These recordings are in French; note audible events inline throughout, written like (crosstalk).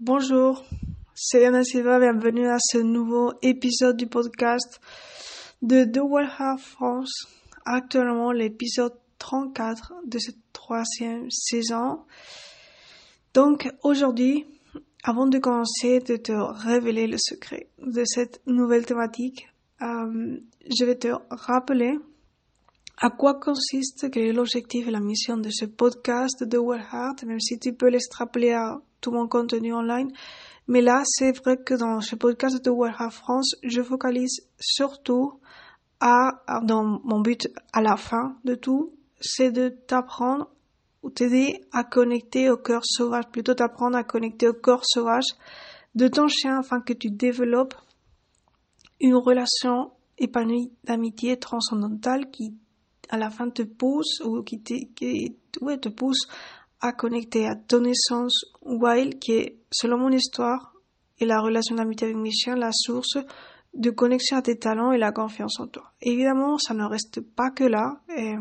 Bonjour, c'est Anna Silva, bienvenue à ce nouveau épisode du podcast de The World Heart France. Actuellement l'épisode 34 de cette troisième saison. Donc aujourd'hui, avant de commencer de te révéler le secret de cette nouvelle thématique, euh, je vais te rappeler à quoi consiste, quel est l'objectif et la mission de ce podcast de The World Heart, même si tu peux l'extrapoler à tout mon contenu online. Mais là, c'est vrai que dans ce podcast de Warehouse France, je focalise surtout à, dans mon but à la fin de tout, c'est de t'apprendre ou t'aider à connecter au cœur sauvage, plutôt t'apprendre à connecter au corps sauvage de ton chien afin que tu développes une relation épanouie d'amitié transcendantale qui à la fin te pousse ou qui, ouais, te pousse à connecter à ton essence wild qui est, selon mon histoire et la relation d'amitié avec mes chiens, la source de connexion à tes talents et la confiance en toi. Évidemment, ça ne reste pas que là,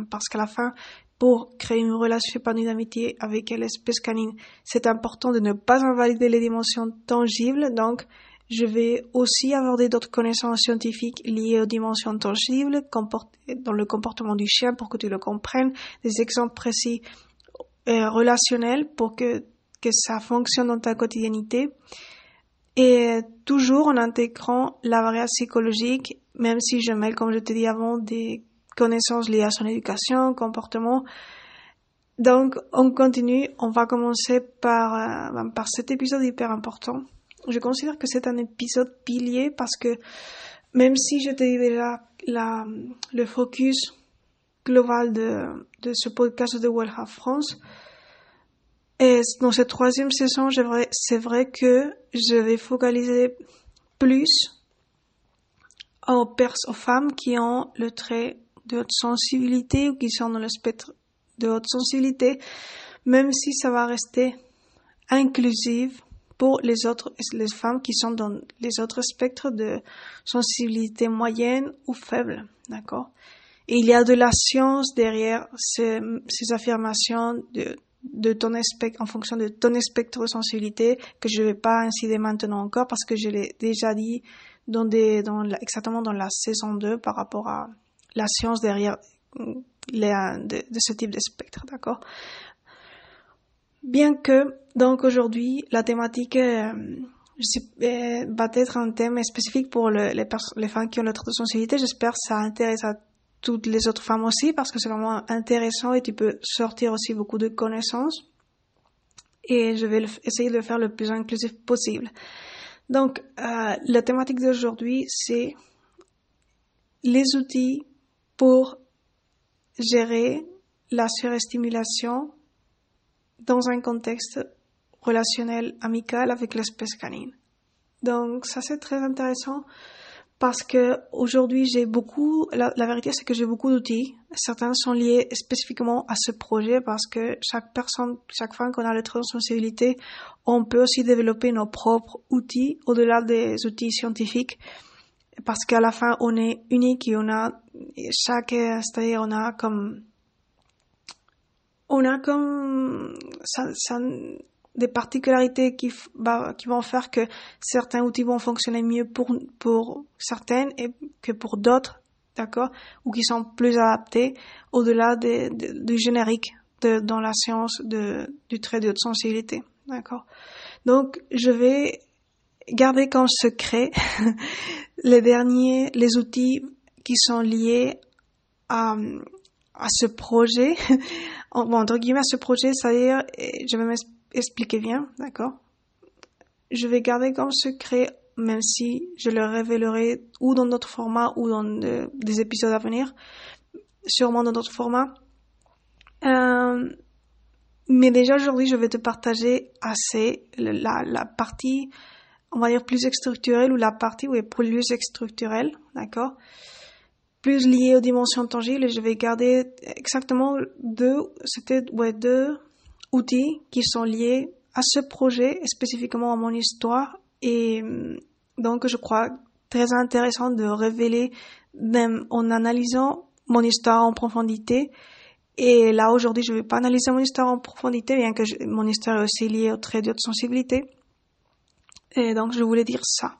parce qu'à la fin, pour créer une relation épanouie d'amitié avec l'espèce canine, c'est important de ne pas invalider les dimensions tangibles, donc je vais aussi aborder d'autres connaissances scientifiques liées aux dimensions tangibles dans le comportement du chien pour que tu le comprennes, des exemples précis euh, relationnel pour que, que ça fonctionne dans ta quotidiennité. Et toujours en intégrant la variable psychologique, même si je mets, comme je te dis avant, des connaissances liées à son éducation, comportement. Donc, on continue. On va commencer par, euh, ben, par cet épisode hyper important. Je considère que c'est un épisode pilier parce que même si je te dis déjà la, le focus global de, ce podcast de Well France. Et dans cette troisième saison, c'est vrai que je vais focaliser plus aux, aux femmes qui ont le trait de haute sensibilité ou qui sont dans le spectre de haute sensibilité, même si ça va rester inclusive pour les autres, les femmes qui sont dans les autres spectres de sensibilité moyenne ou faible, d'accord? Il y a de la science derrière ces, ces affirmations de, de ton en fonction de ton spectre de sensibilité, que je vais pas incider maintenant encore parce que je l'ai déjà dit dans des, dans exactement dans la saison 2 par rapport à la science derrière les, de, ce type de spectre, d'accord? Bien que, donc aujourd'hui, la thématique euh, euh, va être un thème spécifique pour le, les, les femmes qui ont de sensibilité, j'espère que ça intéresse à toutes les autres femmes aussi parce que c'est vraiment intéressant et tu peux sortir aussi beaucoup de connaissances. Et je vais essayer de le faire le plus inclusif possible. Donc, euh, la thématique d'aujourd'hui, c'est les outils pour gérer la surestimulation dans un contexte relationnel amical avec l'espèce canine. Donc, ça c'est très intéressant parce que aujourd'hui j'ai beaucoup la, vérité c'est que j'ai beaucoup d'outils. Certains sont liés spécifiquement à ce projet parce que chaque personne chaque fois qu'on a le trait de sensibilité on peut aussi développer nos propres outils au-delà des outils scientifiques. Parce qu'à la fin on est unique et on a chaque c'est-à-dire on a comme on a comme ça, ça des particularités qui, bah, qui vont faire que certains outils vont fonctionner mieux pour, pour certaines et que pour d'autres, d'accord, ou qui sont plus adaptés au-delà de, du générique de, dans la science de, du trait de haute sensibilité, d'accord. Donc, je vais garder comme secret (laughs) les derniers, les outils qui sont liés à, à ce projet, (laughs) entre guillemets, à ce projet, c'est-à-dire, je vais m'expliquer expliquez bien, d'accord? Je vais garder comme secret, même si je le révélerai ou dans d'autres formats ou dans des épisodes à venir, sûrement dans d'autres formats. Euh, mais déjà aujourd'hui, je vais te partager assez la, la partie, on va dire plus structurelle ou la partie où est plus structurelle, d'accord? Plus liée aux dimensions tangibles et je vais garder exactement deux, c'était ouais, deux outils qui sont liés à ce projet, spécifiquement à mon histoire. Et mm, donc, je crois très intéressant de révéler, même en analysant mon histoire en profondité. Et là, aujourd'hui, je ne vais pas analyser mon histoire en profondité, bien que mon histoire est aussi liée au trait de sensibilité. Et donc, je voulais dire ça.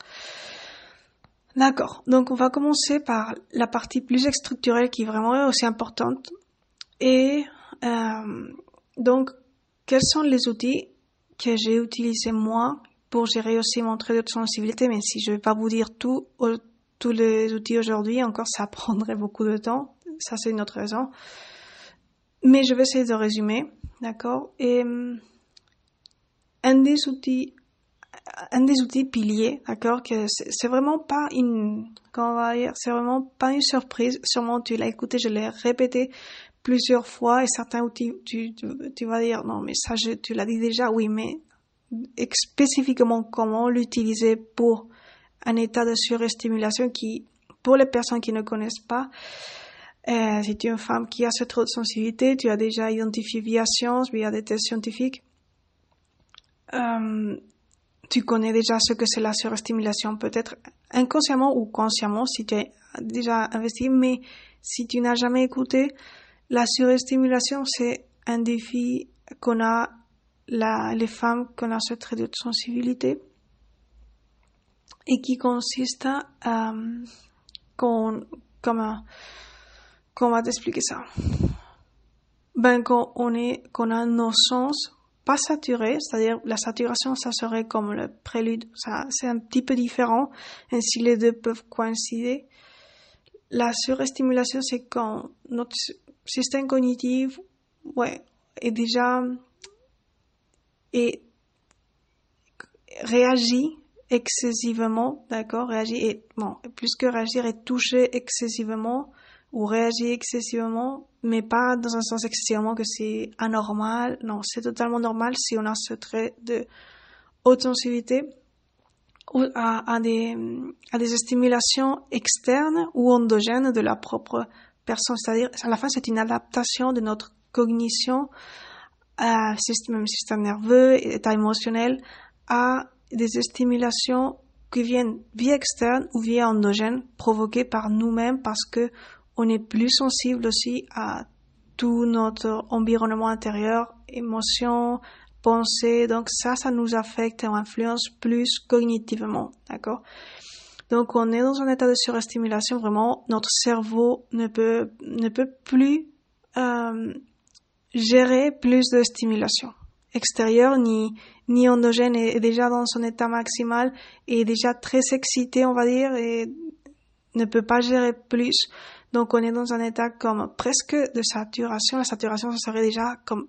D'accord. Donc, on va commencer par la partie plus structurelle qui est vraiment aussi importante. Et euh, donc, quels sont les outils que j'ai utilisés moi pour gérer aussi mon trait de sensibilité, mais si je vais pas vous dire tous les outils aujourd'hui, encore ça (laughs) prendrait beaucoup de temps. Ça, c'est une autre raison. Mais je vais essayer de résumer, d'accord? Et un des outils, un des outils piliers, d'accord, que c'est vraiment pas une, comment on va dire, c'est vraiment pas une surprise. Sûrement, tu l'as écouté, je l'ai répété plusieurs fois et certains outils, tu, vas dire, non, mais ça, tu l'as dit déjà, oui, mais spécifiquement comment l'utiliser pour un état de surestimulation qui, pour les personnes qui ne connaissent pas, euh, si tu es une femme qui a ce trop de sensibilité, tu as déjà identifié via science, via des tests scientifiques, euh, tu connais déjà ce que c'est la surestimulation, peut-être inconsciemment ou consciemment si tu as déjà investi, mais si tu n'as jamais écouté, la surestimulation, c'est un défi qu'on a, la, les femmes qu'on a ce trait de sensibilité et qui consiste à, euh, comment, comment t'expliquer ça? Ben, quand on est, qu'on a nos sens pas saturés, c'est-à-dire la saturation, ça serait comme le prélude, ça, c'est un petit peu différent, ainsi les deux peuvent coïncider. La surestimulation, c'est quand notre système cognitif, ouais, est déjà, et réagit excessivement, d'accord, réagit et, bon, plus que réagir, est touché excessivement ou réagit excessivement, mais pas dans un sens excessivement que c'est anormal. Non, c'est totalement normal si on a ce trait de haute sensibilité à, des, à des stimulations externes ou endogènes de la propre personne. C'est-à-dire, à la fin, c'est une adaptation de notre cognition, à système, système nerveux, état émotionnel, à des stimulations qui viennent via externe ou via endogène, provoquées par nous-mêmes parce que on est plus sensible aussi à tout notre environnement intérieur, émotions, pensées. Donc ça, ça nous affecte et influence plus cognitivement, d'accord? Donc on est dans un état de surestimulation, vraiment, notre cerveau ne peut, ne peut plus euh, gérer plus de stimulation extérieure ni ni endogène est déjà dans son état maximal et déjà très excité on va dire et ne peut pas gérer plus donc on est dans un état comme presque de saturation. La saturation, ça serait déjà comme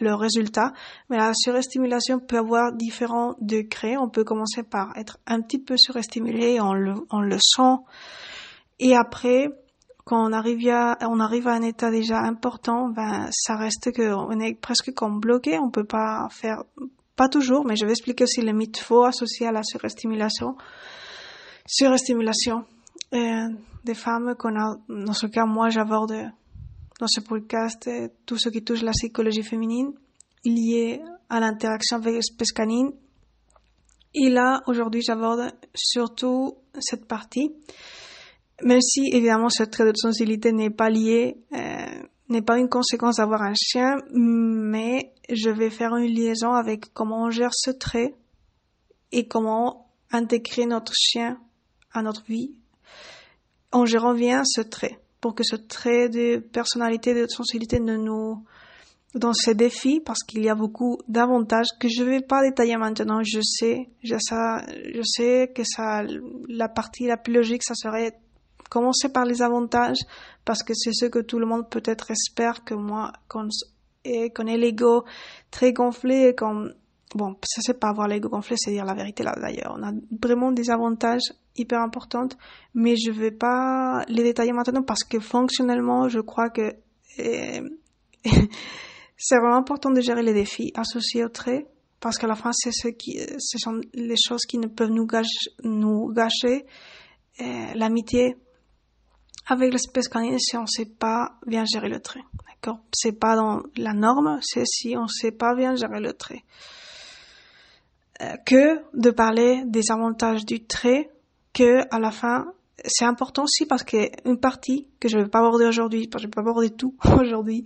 le résultat. Mais la surestimulation peut avoir différents degrés. On peut commencer par être un petit peu surestimulé, on le, on le sent. Et après, quand on arrive à, on arrive à un état déjà important, ben, ça reste que on est presque comme bloqué. On peut pas faire, pas toujours, mais je vais expliquer aussi les mythes faux associés à la surestimulation. Surestimulation. Euh, des femmes qu'on a, dans ce cas, moi, j'aborde dans ce podcast tout ce qui touche la psychologie féminine lié à l'interaction avec l'espèce canine. Et là, aujourd'hui, j'aborde surtout cette partie, même si, évidemment, ce trait de sensibilité n'est pas lié, euh, n'est pas une conséquence d'avoir un chien, mais je vais faire une liaison avec comment on gère ce trait et comment intégrer notre chien à notre vie je reviens à ce trait pour que ce trait de personnalité, de sensibilité ne nous dans ces défis parce qu'il y a beaucoup d'avantages que je vais pas détailler maintenant. Je sais, je, ça, je sais que ça, la partie la plus logique, ça serait commencer par les avantages parce que c'est ce que tout le monde peut-être espère que moi, qu'on qu'on ait l'ego très gonflé et qu'on bon, ça c'est pas avoir l'ego gonflé, c'est dire la vérité là d'ailleurs. On a vraiment des avantages hyper importants, mais je vais pas les détailler maintenant parce que fonctionnellement, je crois que euh, (laughs) c'est vraiment important de gérer les défis associés au trait parce qu'à la fin, c'est ce qui, ce sont les choses qui ne peuvent nous gâcher, nous gâcher euh, l'amitié avec l'espèce canine si on sait pas bien gérer le trait. D'accord? C'est pas dans la norme, c'est si on sait pas bien gérer le trait. Euh, que de parler des avantages du trait, que à la fin, c'est important aussi parce que une partie que je vais pas aborder aujourd'hui, parce que je vais pas aborder tout (laughs) aujourd'hui,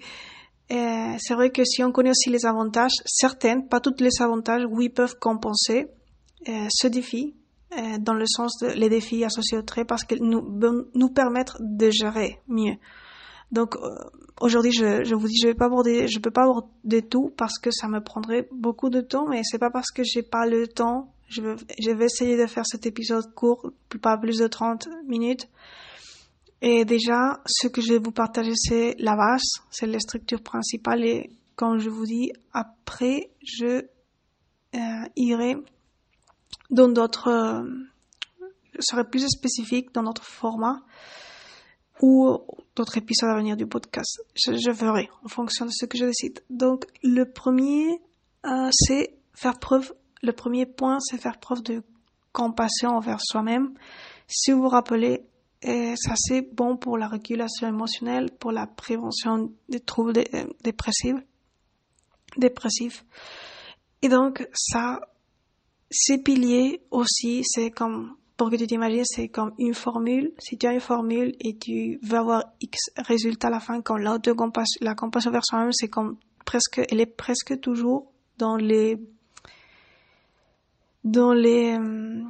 euh, c'est vrai que si on connaît aussi les avantages, certaines, pas toutes les avantages, oui, peuvent compenser ce défi dans le sens de les défis associés au trait parce qu'ils nous, nous permettent de gérer mieux. Donc aujourd'hui, je, je, vous dis, je vais pas aborder, je peux pas aborder tout parce que ça me prendrait beaucoup de temps, mais c'est pas parce que j'ai pas le temps. Je vais, je vais essayer de faire cet épisode court, pas plus de 30 minutes. Et déjà, ce que je vais vous partager, c'est la base, c'est la structure principale. Et comme je vous dis, après, je euh, irai dans d'autres, euh, je serai plus spécifique dans notre format ou d'autres épisodes à venir du podcast. Je, verrai en fonction de ce que je décide. Donc, le premier, euh, c'est faire preuve, le premier point, c'est faire preuve de compassion envers soi-même. Si vous vous rappelez, et ça c'est bon pour la régulation émotionnelle, pour la prévention des troubles euh, dépressifs. dépressifs. Et donc ça, ces piliers aussi, c'est comme, pour que tu t'imagines, c'est comme une formule. Si tu as une formule et tu veux avoir X résultat à la fin, quand la compassion vers soi-même, c'est comme presque, elle est presque toujours dans les, dans les, euh,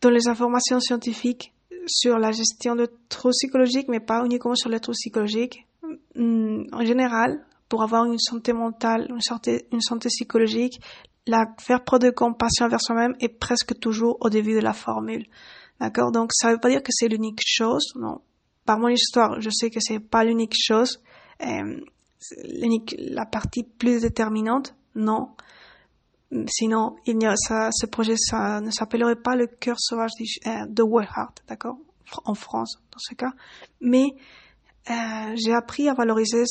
dans les informations scientifiques sur la gestion de troubles psychologiques, mais pas uniquement sur les troubles psychologiques. Mm, en général, pour avoir une santé mentale, une santé, une santé psychologique, la faire preuve de compassion vers soi-même est presque toujours au début de la formule. D'accord? Donc, ça ne veut pas dire que c'est l'unique chose. Non. Par mon histoire, je sais que c'est pas l'unique chose. Euh, l'unique, la partie plus déterminante, non. Sinon, il y a, ça, ce projet ça ne s'appellerait pas le cœur sauvage euh, de Wellhart, d'accord? En France, dans ce cas. Mais euh, j'ai appris à valoriser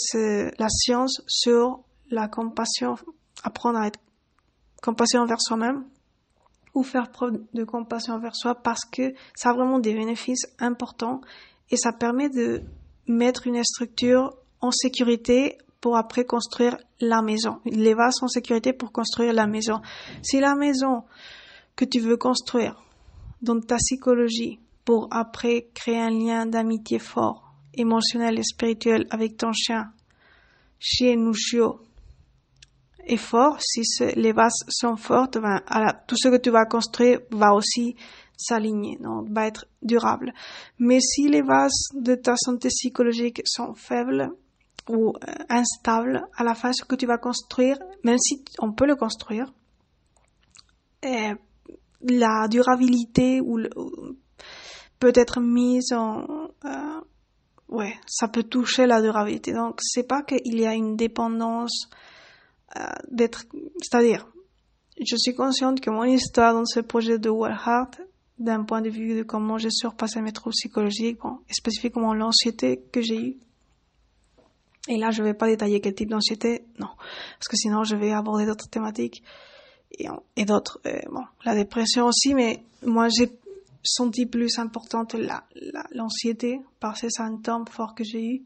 la science sur la compassion, apprendre à être compassion envers soi-même ou faire preuve de compassion envers soi parce que ça a vraiment des bénéfices importants et ça permet de mettre une structure en sécurité pour après construire la maison. Les vases en sécurité pour construire la maison. Si la maison que tu veux construire dans ta psychologie pour après créer un lien d'amitié fort, émotionnel et spirituel avec ton chien, chien ou chiot, est fort, si les vases sont fortes, ben, tout ce que tu vas construire va aussi s'aligner, donc va être durable. Mais si les vases de ta santé psychologique sont faibles, ou euh, instable à la fin ce que tu vas construire, même si on peut le construire, et la durabilité ou, peut être mise en euh, ouais ça peut toucher la durabilité donc c'est pas qu'il y a une dépendance d'être c'est-à-dire je suis consciente que mon histoire dans ce projet de Heart d'un point de vue de comment j'ai surpassé mes troubles psychologiques bon, et spécifiquement l'anxiété que j'ai eue et là, je vais pas détailler quel type d'anxiété, non, parce que sinon, je vais aborder d'autres thématiques et, et d'autres. Euh, bon, la dépression aussi, mais moi, j'ai senti plus importante la, l'anxiété par ces symptômes forts que j'ai eus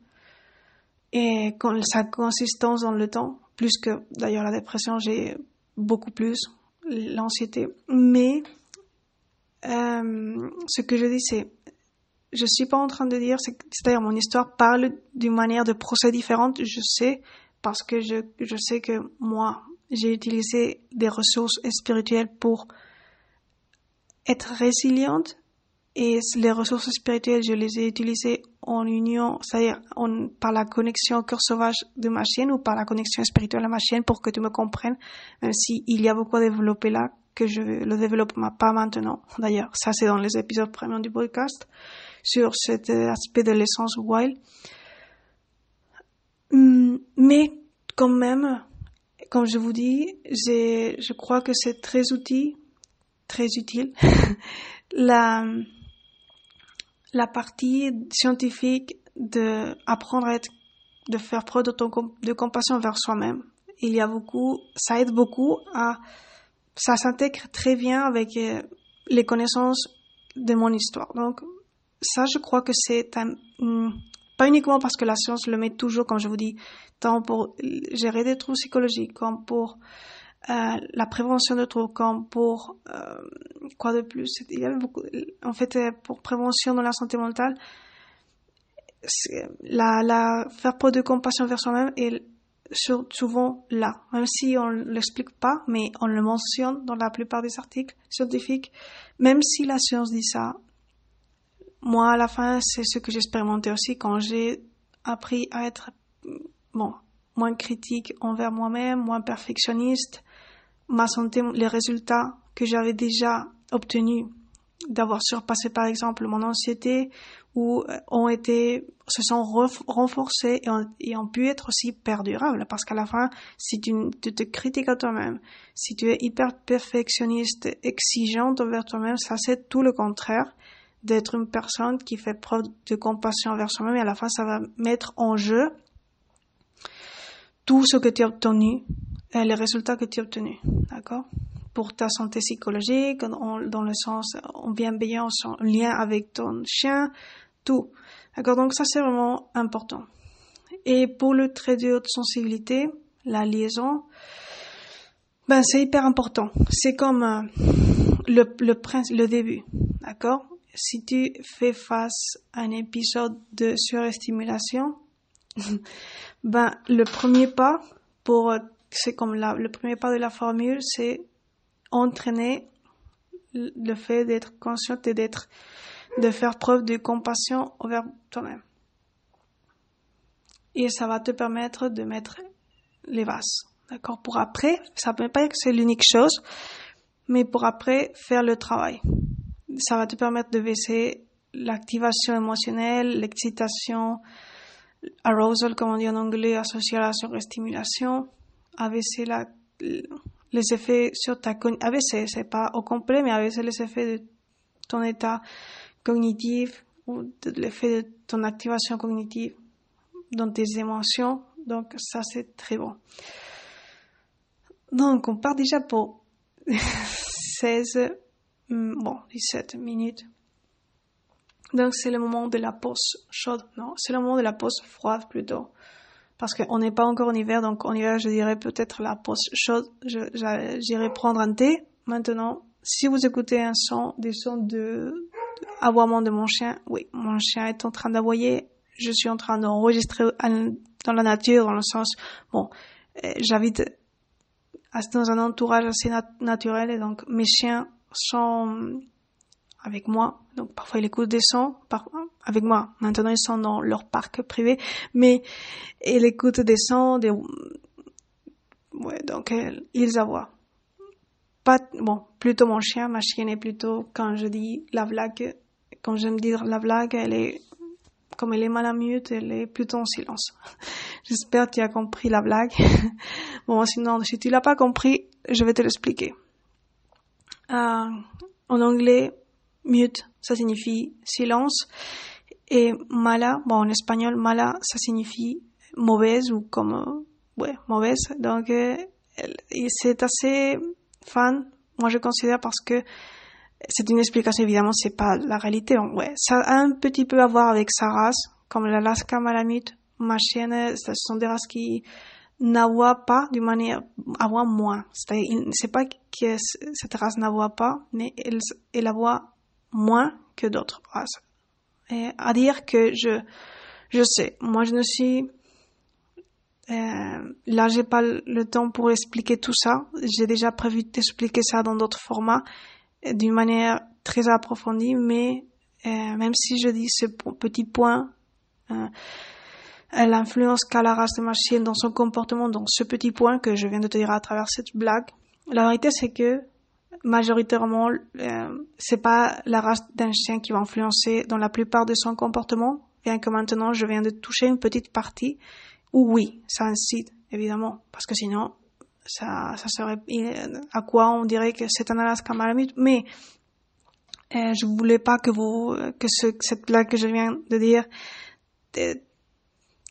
et sa consistance dans le temps, plus que d'ailleurs la dépression, j'ai beaucoup plus l'anxiété. Mais euh, ce que je dis, c'est je suis pas en train de dire, c'est-à-dire mon histoire parle d'une manière de procéder différente, je sais, parce que je, je sais que moi, j'ai utilisé des ressources spirituelles pour être résiliente et les ressources spirituelles, je les ai utilisées en union, c'est-à-dire par la connexion au cœur sauvage de ma chienne ou par la connexion spirituelle à ma chienne pour que tu me comprennes, même s'il y a beaucoup à développer là, que je le développe pas maintenant. D'ailleurs, ça c'est dans les épisodes premiers du podcast sur cet aspect de l'essence wild. Hum, mais quand même, comme je vous dis, je crois que c'est très utile, très utile, (laughs) la, la partie scientifique de apprendre à être, de faire preuve de, compassion vers soi-même. Il y a beaucoup, ça aide beaucoup à, ça s'intègre très bien avec euh, les connaissances de mon histoire. Donc, ça, je crois que c'est hmm, pas uniquement parce que la science le met toujours, comme je vous dis, tant pour gérer des troubles psychologiques, comme pour euh, la prévention de comme pour euh, quoi de plus? Il y a beaucoup, en fait, euh, pour prévention de la santé mentale, la, la faire preuve de compassion vers soi-même et souvent là, même si on l'explique pas, mais on le mentionne dans la plupart des articles scientifiques. Même si la science dit ça, moi à la fin, c'est ce que j'ai expérimenté aussi quand j'ai appris à être bon moins critique envers moi-même, moins perfectionniste. Ma santé, les résultats que j'avais déjà obtenus d'avoir surpassé par exemple mon anxiété ou euh, ont été se sont renforcés et ont, pu être aussi perdurables. Parce qu'à la fin si tu, te critiques à toi-même si tu es hyper perfectionniste exigeante envers toi-même ça c'est tout le contraire d'être une personne qui fait preuve de compassion envers soi-même. Et à la fin ça va mettre en jeu tout ce que tu as obtenu les résultats que tu as obtenus d'accord? Pour ta santé psychologique, dans le sens en bienveillance, en lien avec ton chien, tout. D'accord? Donc ça, c'est vraiment important. Et pour le trait de haute sensibilité, la liaison, ben c'est hyper important. C'est comme euh, le, le, le début, d'accord? Si tu fais face à un épisode de surestimulation, (laughs) ben le premier pas pour c'est comme le premier pas de la formule, c'est entraîner le fait d'être conscient et d'être, de faire preuve de compassion envers toi-même. Et ça va te permettre de mettre les vases. D'accord? Pour après, ça ne veut pas dire que c'est l'unique chose, mais pour après faire le travail. Ça va te permettre de baisser l'activation émotionnelle, l'excitation, arousal, comme on dit en anglais, associé à la surstimulation, abaisser la, les effets sur ta AVC, c'est pas au complet, mais AVC les effets de ton état cognitif ou de l'effet de ton activation cognitive dans tes émotions. Donc ça c'est très bon. Donc on part déjà pour (laughs) 16, hmm, bon 17 minutes. Donc c'est le moment de la pause chaude, non, c'est le moment de la pause froide plutôt parce qu'on n'est pas encore en hiver, donc en hiver, je dirais peut-être la pause chaude, j'irai prendre un thé. Maintenant, si vous écoutez un son, des sons de, aboiement de mon chien, oui, mon chien est en train d'aboyer, je suis en train d'enregistrer dans la nature, dans le sens, bon, euh, j'habite dans un entourage assez naturel et donc mes chiens sont avec moi. Donc parfois ils écoutent des sons avec moi. Maintenant ils sont dans leur parc privé, mais ils écoutent des sons, des donc ils aboient. Pas bon, plutôt mon chien, ma chienne est plutôt quand je dis la blague, quand j'aime dire la blague, elle est comme elle est malamute, elle est plutôt en silence. (laughs) J'espère que tu as compris la blague. (laughs) bon, sinon, si tu l'as pas compris, je vais te l'expliquer. Euh, en anglais, mute, ça signifie silence. Et mala, bon, en espagnol, mala, ça signifie mauvaise ou comme, ouais, mauvaise. Donc, euh, c'est assez fan, moi je considère parce que c'est une explication, évidemment, c'est pas la réalité. Donc, ouais, ça a un petit peu à voir avec sa race, comme l'Alaska Malamute. Ma chienne, ce sont des races qui n'avoient pas d'une manière, avoir moins. C'est pas que cette race n'avoie pas, mais elle, elle voit moins que d'autres races. Et à dire que je, je sais, moi je ne suis, euh, là j'ai pas le temps pour expliquer tout ça. J'ai déjà prévu d'expliquer ça dans d'autres formats d'une manière très approfondie, mais euh, même si je dis ce petit point, euh, l'influence qu'a la race de ma chienne dans son comportement, dans ce petit point que je viens de te dire à travers cette blague, la vérité c'est que majoritairement, euh, c'est pas la race d'un chien qui va influencer dans la plupart de son comportement, bien que maintenant je viens de toucher une petite partie où oui, ça incite, évidemment, parce que sinon, ça, ça serait, à quoi on dirait que c'est un Alaska Malamute, mais euh, je voulais pas que vous, que ce, cette blague que je viens de dire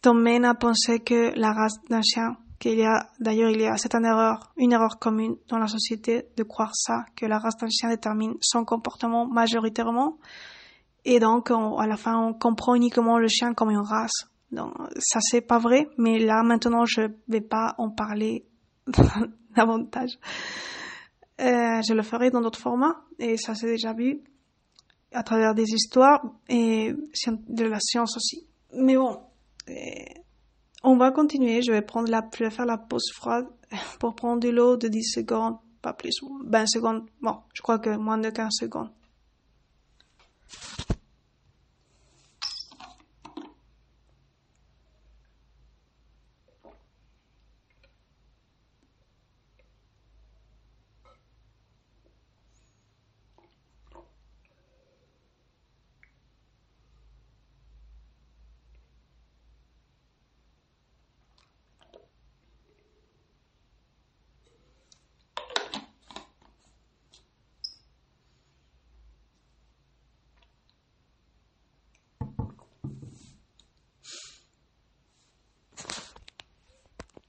t'emmène à penser que la race d'un chien qu'il y a, d'ailleurs, il y a, c'est une erreur, une erreur commune dans la société de croire ça, que la race d'un chien détermine son comportement majoritairement. Et donc, à la fin, on comprend uniquement le chien comme une race. Donc, ça c'est pas vrai, mais là, maintenant, je vais pas en parler (laughs) davantage. Euh, je le ferai dans d'autres formats, et ça c'est déjà vu à travers des histoires et de la science aussi. Mais bon, euh, on va continuer. Je vais prendre la, je vais faire la pause froide pour prendre de l'eau de 10 secondes, pas plus, 20 secondes. Bon, je crois que moins de 15 secondes.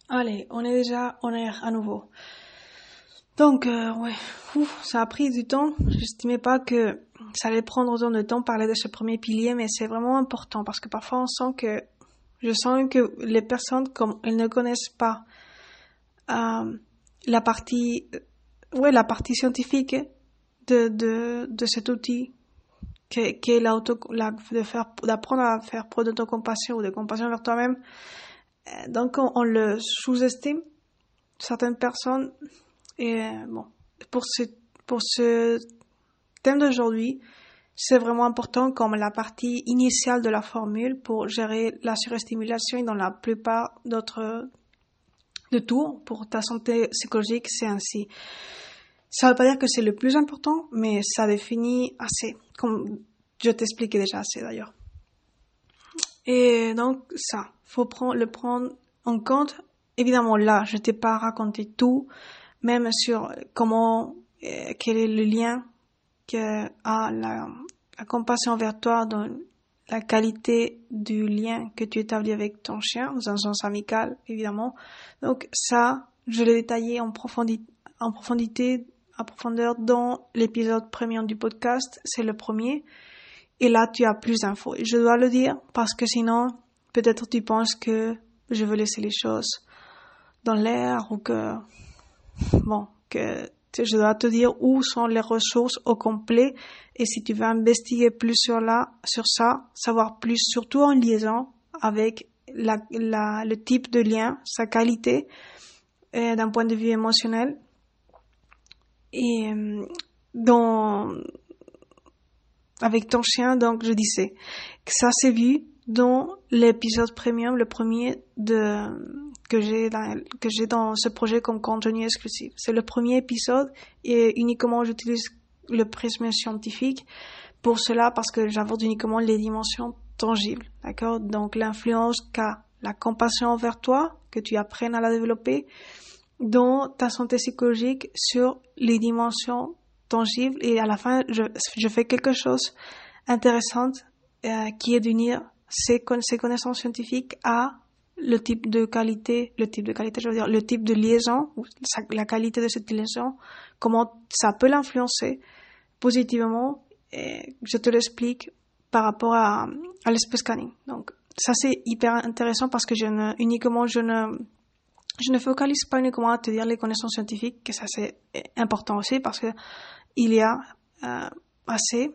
Allez, on est déjà en air à nouveau. Donc, euh, ouais, ça a pris du temps. J'estimais pas que ça allait prendre autant de temps parler de ce premier pilier, mais c'est vraiment important parce que parfois on sent que, je sens que les personnes, comme elles ne connaissent pas euh, la partie, euh, ouais, la partie scientifique de, de, de cet outil, qui est l'auto, la, de faire, d'apprendre à faire preuve d'autocompassion ou de compassion vers toi-même, donc on, le sous-estime, certaines personnes. Et euh, bon, pour ce, pour ce thème d'aujourd'hui, c'est vraiment important comme la partie initiale de la formule pour gérer la surestimulation dans la plupart d'autres de tout pour ta santé psychologique, c'est ainsi. Ça veut pas dire que c'est le plus important, mais ça définit assez, comme je t'expliquais déjà assez d'ailleurs. Et donc, ça, faut prendre, le prendre en compte. Évidemment, là, je t'ai pas raconté tout, même sur comment, euh, quel est le lien que a la, la compassion envers toi dans la qualité du lien que tu établis avec ton chien, dans un sens amical, évidemment. Donc, ça, je l'ai détaillé en profondité, en profondité, à profondeur dans l'épisode premier du podcast. C'est le premier. Et là, tu as plus d'infos. Je dois le dire parce que sinon, peut-être tu penses que je veux laisser les choses dans l'air ou que, bon, que je dois te dire où sont les ressources au complet et si tu veux investiguer plus sur là, sur ça, savoir plus, surtout en liaison avec la, la, le type de lien, sa qualité, euh, d'un point de vue émotionnel. Et euh, dans, avec ton chien, donc je disais que ça s'est vu dans l'épisode premium, le premier de que j'ai dans, que j'ai dans ce projet comme contenu exclusif. C'est le premier épisode et uniquement j'utilise le prisme scientifique pour cela parce que j'aborde uniquement les dimensions tangibles, d'accord? Donc l'influence qu'a la compassion envers toi, que tu apprennes à la développer, dans ta santé psychologique sur les dimensions tangible et à la fin je, je fais quelque chose intéressant euh, qui est d'unir ces, ces connaissances scientifiques à le type de qualité, le type de qualité, je veux dire, le type de liaison, la qualité de cette liaison, comment ça peut l'influencer positivement. Et je te l'explique par rapport à, à l'espace scanning. Donc, ça c'est hyper intéressant parce que je ne, uniquement, je ne, je ne focalise pas uniquement à te dire les connaissances scientifiques, que ça c'est important aussi parce que il y a euh, assez,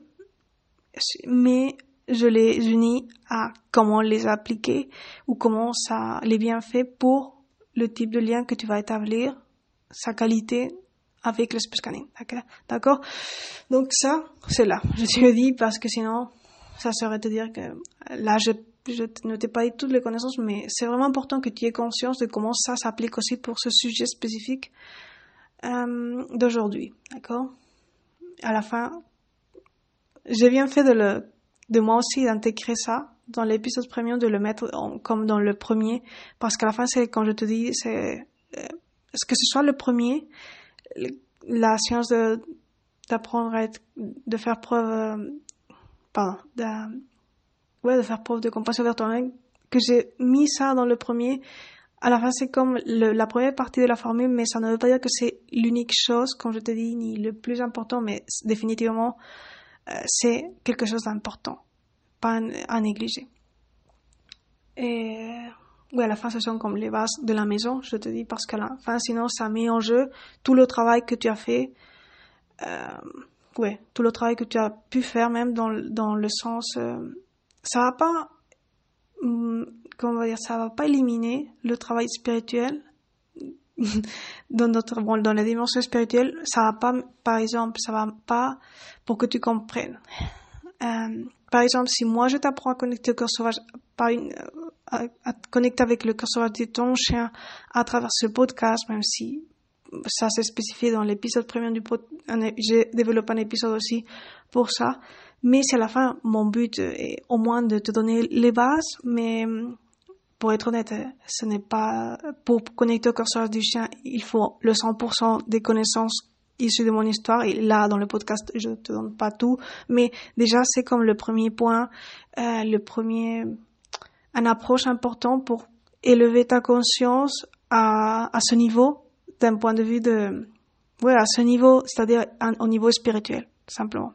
mais je les unis à comment les appliquer ou comment ça les bienfaits pour le type de lien que tu vas établir, sa qualité avec l'espace scanning. D'accord Donc ça, c'est là. Je te le dis parce que sinon, ça serait te dire que là, je, je ne t'ai pas dit toutes les connaissances, mais c'est vraiment important que tu aies conscience de comment ça s'applique aussi pour ce sujet spécifique euh, d'aujourd'hui. D'accord? À la fin, j'ai bien fait de le, de moi aussi d'intégrer ça dans l'épisode premium, de le mettre comme dans le premier, parce qu'à la fin, c'est quand je te dis, c'est, euh, que ce soit le premier, la science d'apprendre à être, de faire preuve, euh, pardon, de, ouais, de faire preuve de compassion vers toi-même, que j'ai mis ça dans le premier, à la fin, c'est comme la première partie de la formule, mais ça ne veut pas dire que c'est l'unique chose, comme je te dis, ni le plus important, mais définitivement, c'est quelque chose d'important, pas à négliger. Et oui, à la fin, ce sont comme les bases de la maison, je te dis, parce qu'à la fin, sinon, ça met en jeu tout le travail que tu as fait, euh, ouais, tout le travail que tu as pu faire, même dans, dans le sens, euh, ça va pas, hum, comment on va dire, ça va pas éliminer le travail spirituel (laughs) dans notre bon, dans la dimension spirituelle, ça va pas, par exemple, ça va pas pour que tu comprennes. Euh, par exemple, si moi je t'apprends à connecter au cœur sauvage, par une, à, à, connecter avec le cœur sauvage de ton chien à travers ce podcast, même si ça s'est spécifié dans l'épisode premier du podcast, j'ai développé un épisode aussi pour ça. Mais c'est à la fin, mon but est au moins de te donner les bases, mais pour être honnête, ce n'est pas, pour connecter au curseur du chien, il faut le 100% des connaissances issues de mon histoire. Et là, dans le podcast, je ne te donne pas tout. Mais déjà, c'est comme le premier point, euh, le premier, un approche important pour élever ta conscience à, à ce niveau, d'un point de vue de, ouais, à ce niveau, c'est-à-dire au niveau spirituel, simplement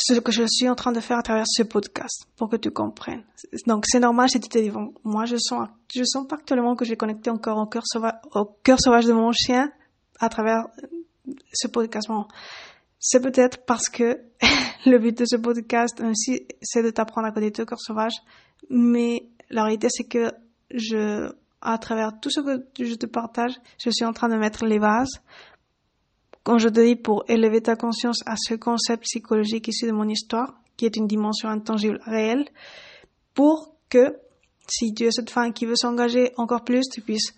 ce que je suis en train de faire à travers ce podcast pour que tu comprennes. Donc c'est normal si tu te dis bon, moi je sens je sens pas actuellement que j'ai connecté encore au cœur sauvage sauvage de mon chien à travers ce podcast. C'est peut-être parce que (laughs) le but de ce podcast aussi c'est de t'apprendre à connecter au cœur sauvage, mais la réalité c'est que je à travers tout ce que je te partage, je suis en train de mettre les bases quand je te dis pour élever ta conscience à ce concept psychologique issu de mon histoire, qui est une dimension intangible réelle, pour que si tu es cette femme qui veut s'engager encore plus, tu puisses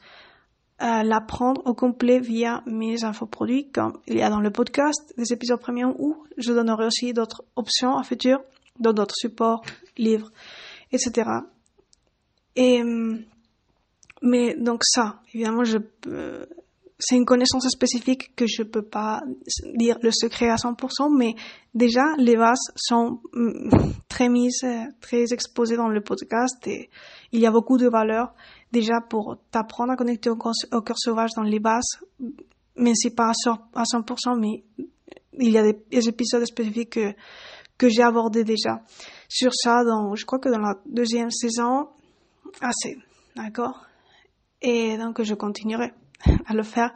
euh, l'apprendre au complet via mes infoproduits, comme il y a dans le podcast des épisodes premium où je donnerai aussi d'autres options à futur, dans d'autres supports, livres, etc. Et, mais donc ça, évidemment, je peux, c'est une connaissance spécifique que je peux pas dire le secret à 100%, mais déjà, les bases sont mm, très mises, très exposées dans le podcast et il y a beaucoup de valeur déjà pour t'apprendre à connecter au, cœur sauvage dans les bases, mais c'est pas à 100%, mais il y a des, épisodes spécifiques que, que j'ai abordés déjà sur ça dans, je crois que dans la deuxième saison, assez, d'accord? Et donc je continuerai. (laughs) à le faire.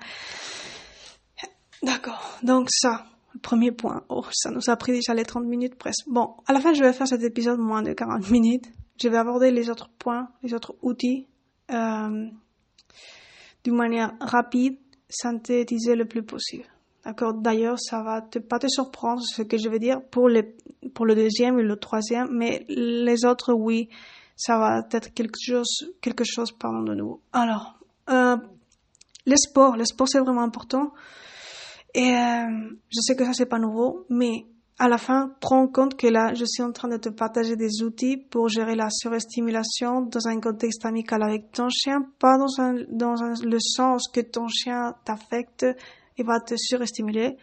D'accord. Donc ça, le premier point. Oh, ça nous a pris déjà les 30 minutes presque. Bon, à la fin, je vais faire cet épisode moins de 40 minutes. Je vais aborder les autres points, les autres outils, euh, d'une manière rapide, synthétiser le plus possible. D'accord. D'ailleurs, ça va pas te surprendre ce que je vais dire pour les, pour le deuxième et le troisième, mais les autres, oui, ça va être quelque chose, quelque chose, pardon, de nouveau. Alors, euh, le sport, le sport c'est vraiment important. Et euh, je sais que ça c'est pas nouveau, mais à la fin, prends en compte que là, je suis en train de te partager des outils pour gérer la surestimulation dans un contexte amical avec ton chien, pas dans, un, dans le sens que ton chien t'affecte et va te surestimuler.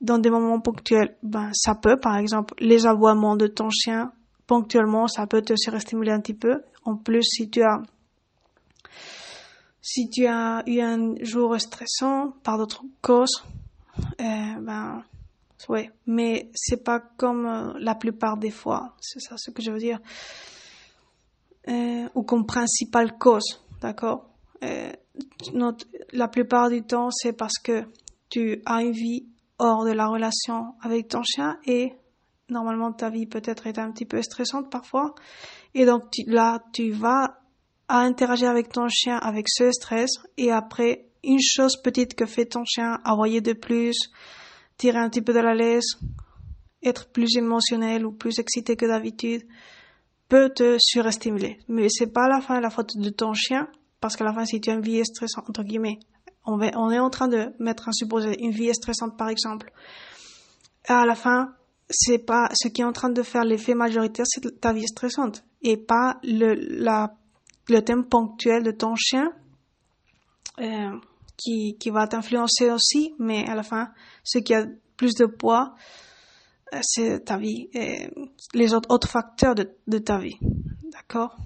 Dans des moments ponctuels, ben, ça peut, par exemple, les aboiements de ton chien, ponctuellement, ça peut te surestimuler un petit peu. En plus, si tu as si tu as eu un jour stressant par d'autres causes, euh, ben, ouais. Mais c'est pas comme euh, la plupart des fois. C'est ça ce que je veux dire. Euh, ou comme principale cause, d'accord? Euh, la plupart du temps, c'est parce que tu as une vie hors de la relation avec ton chien et normalement ta vie peut-être est un petit peu stressante parfois. Et donc là, tu vas à interagir avec ton chien avec ce stress et après une chose petite que fait ton chien, envoyer de plus, tirer un petit peu de la laisse, être plus émotionnel ou plus excité que d'habitude, peut te surestimuler. Mais c'est pas à la fin la faute de ton chien, parce qu'à la fin, si tu as une vie stressante, entre guillemets, on, on est en train de mettre un supposé, une vie stressante par exemple, à la fin, c'est pas ce qui est en train de faire l'effet majoritaire, c'est ta vie stressante et pas la le thème ponctuel de ton chien euh, qui, qui va t'influencer aussi, mais à la fin, ce qui a plus de poids, euh, c'est ta vie et les autres, autres facteurs de, de ta vie. D'accord?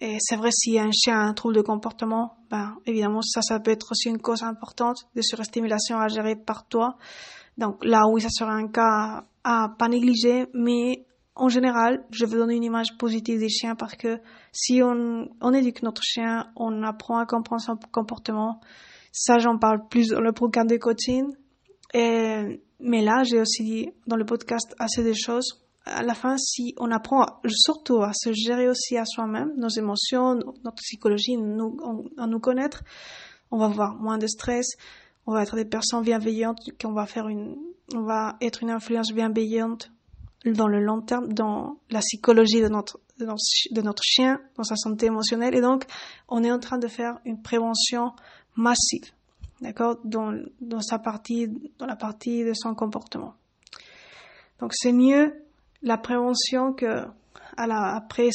Et c'est vrai, si un chien a un trouble de comportement, ben, évidemment, ça, ça peut être aussi une cause importante de surstimulation à gérer par toi. Donc là, oui, ça sera un cas à pas négliger, mais en général, je veux donner une image positive des chiens parce que si on, on éduque notre chien, on apprend à comprendre son comportement. Ça, j'en parle plus dans le programme de coaching. Mais là, j'ai aussi dit dans le podcast assez de choses à la fin, si on apprend surtout à se gérer aussi à soi-même, nos émotions, notre psychologie, nous, à nous connaître, on va avoir moins de stress, on va être des personnes bienveillantes, qu'on va faire une, on va être une influence bienveillante dans le long terme, dans la psychologie de notre, de notre, chien, dans sa santé émotionnelle. Et donc, on est en train de faire une prévention massive, d'accord, dans, dans sa partie, dans la partie de son comportement. Donc, c'est mieux la prévention que, après,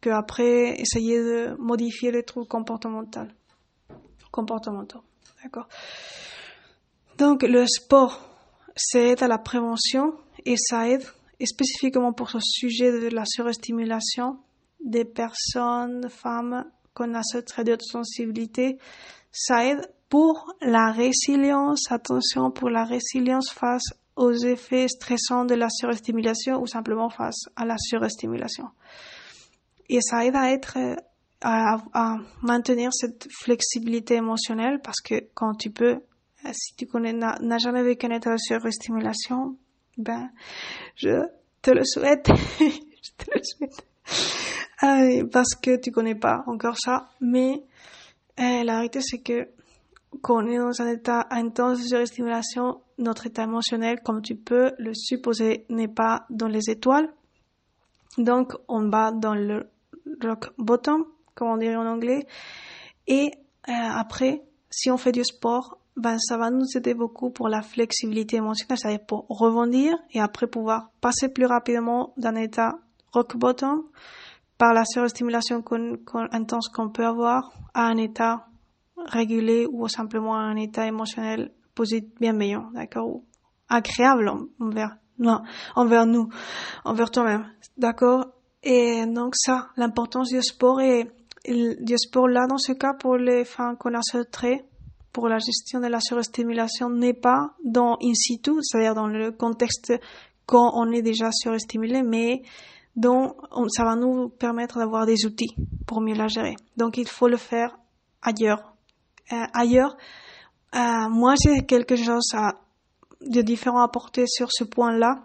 que après essayer de modifier les troubles comportementaux. Comportementaux, d'accord. Donc, le sport, c'est à la prévention et ça aide et spécifiquement pour ce sujet de la surestimulation des personnes, femmes qu'on a ce trait de sensibilité, ça aide pour la résilience, attention pour la résilience face aux effets stressants de la surestimulation ou simplement face à la surestimulation. Et ça aide à être, à, maintenir cette flexibilité émotionnelle parce que quand tu peux, si tu n'as jamais vécu un état de surestimulation, ben, je te le souhaite. (laughs) je te le souhaite. Euh, parce que tu connais pas encore ça. Mais euh, la réalité, c'est que quand on est dans un état intense de surstimulation, notre état émotionnel, comme tu peux le supposer, n'est pas dans les étoiles. Donc, on va dans le rock bottom, comme on dirait en anglais. Et euh, après, si on fait du sport, ben, ça va nous aider beaucoup pour la flexibilité émotionnelle, c'est-à-dire pour rebondir et après pouvoir passer plus rapidement d'un état rock bottom par la surstimulation intense qu'on peut avoir à un état régulé ou simplement un état émotionnel positif, bienveillant, d'accord, ou agréable envers, non, envers nous, envers toi-même, d'accord. Et donc ça, l'importance du sport et du sport là dans ce cas pour les femmes qu'on a ce trait pour la gestion de la surestimulation n'est pas dans in situ, c'est-à-dire dans le contexte quand on est déjà surestimulé, mais dont ça va nous permettre d'avoir des outils pour mieux la gérer. Donc il faut le faire ailleurs. Euh, ailleurs, euh, moi j'ai quelque chose à, de différent à apporter sur ce point-là,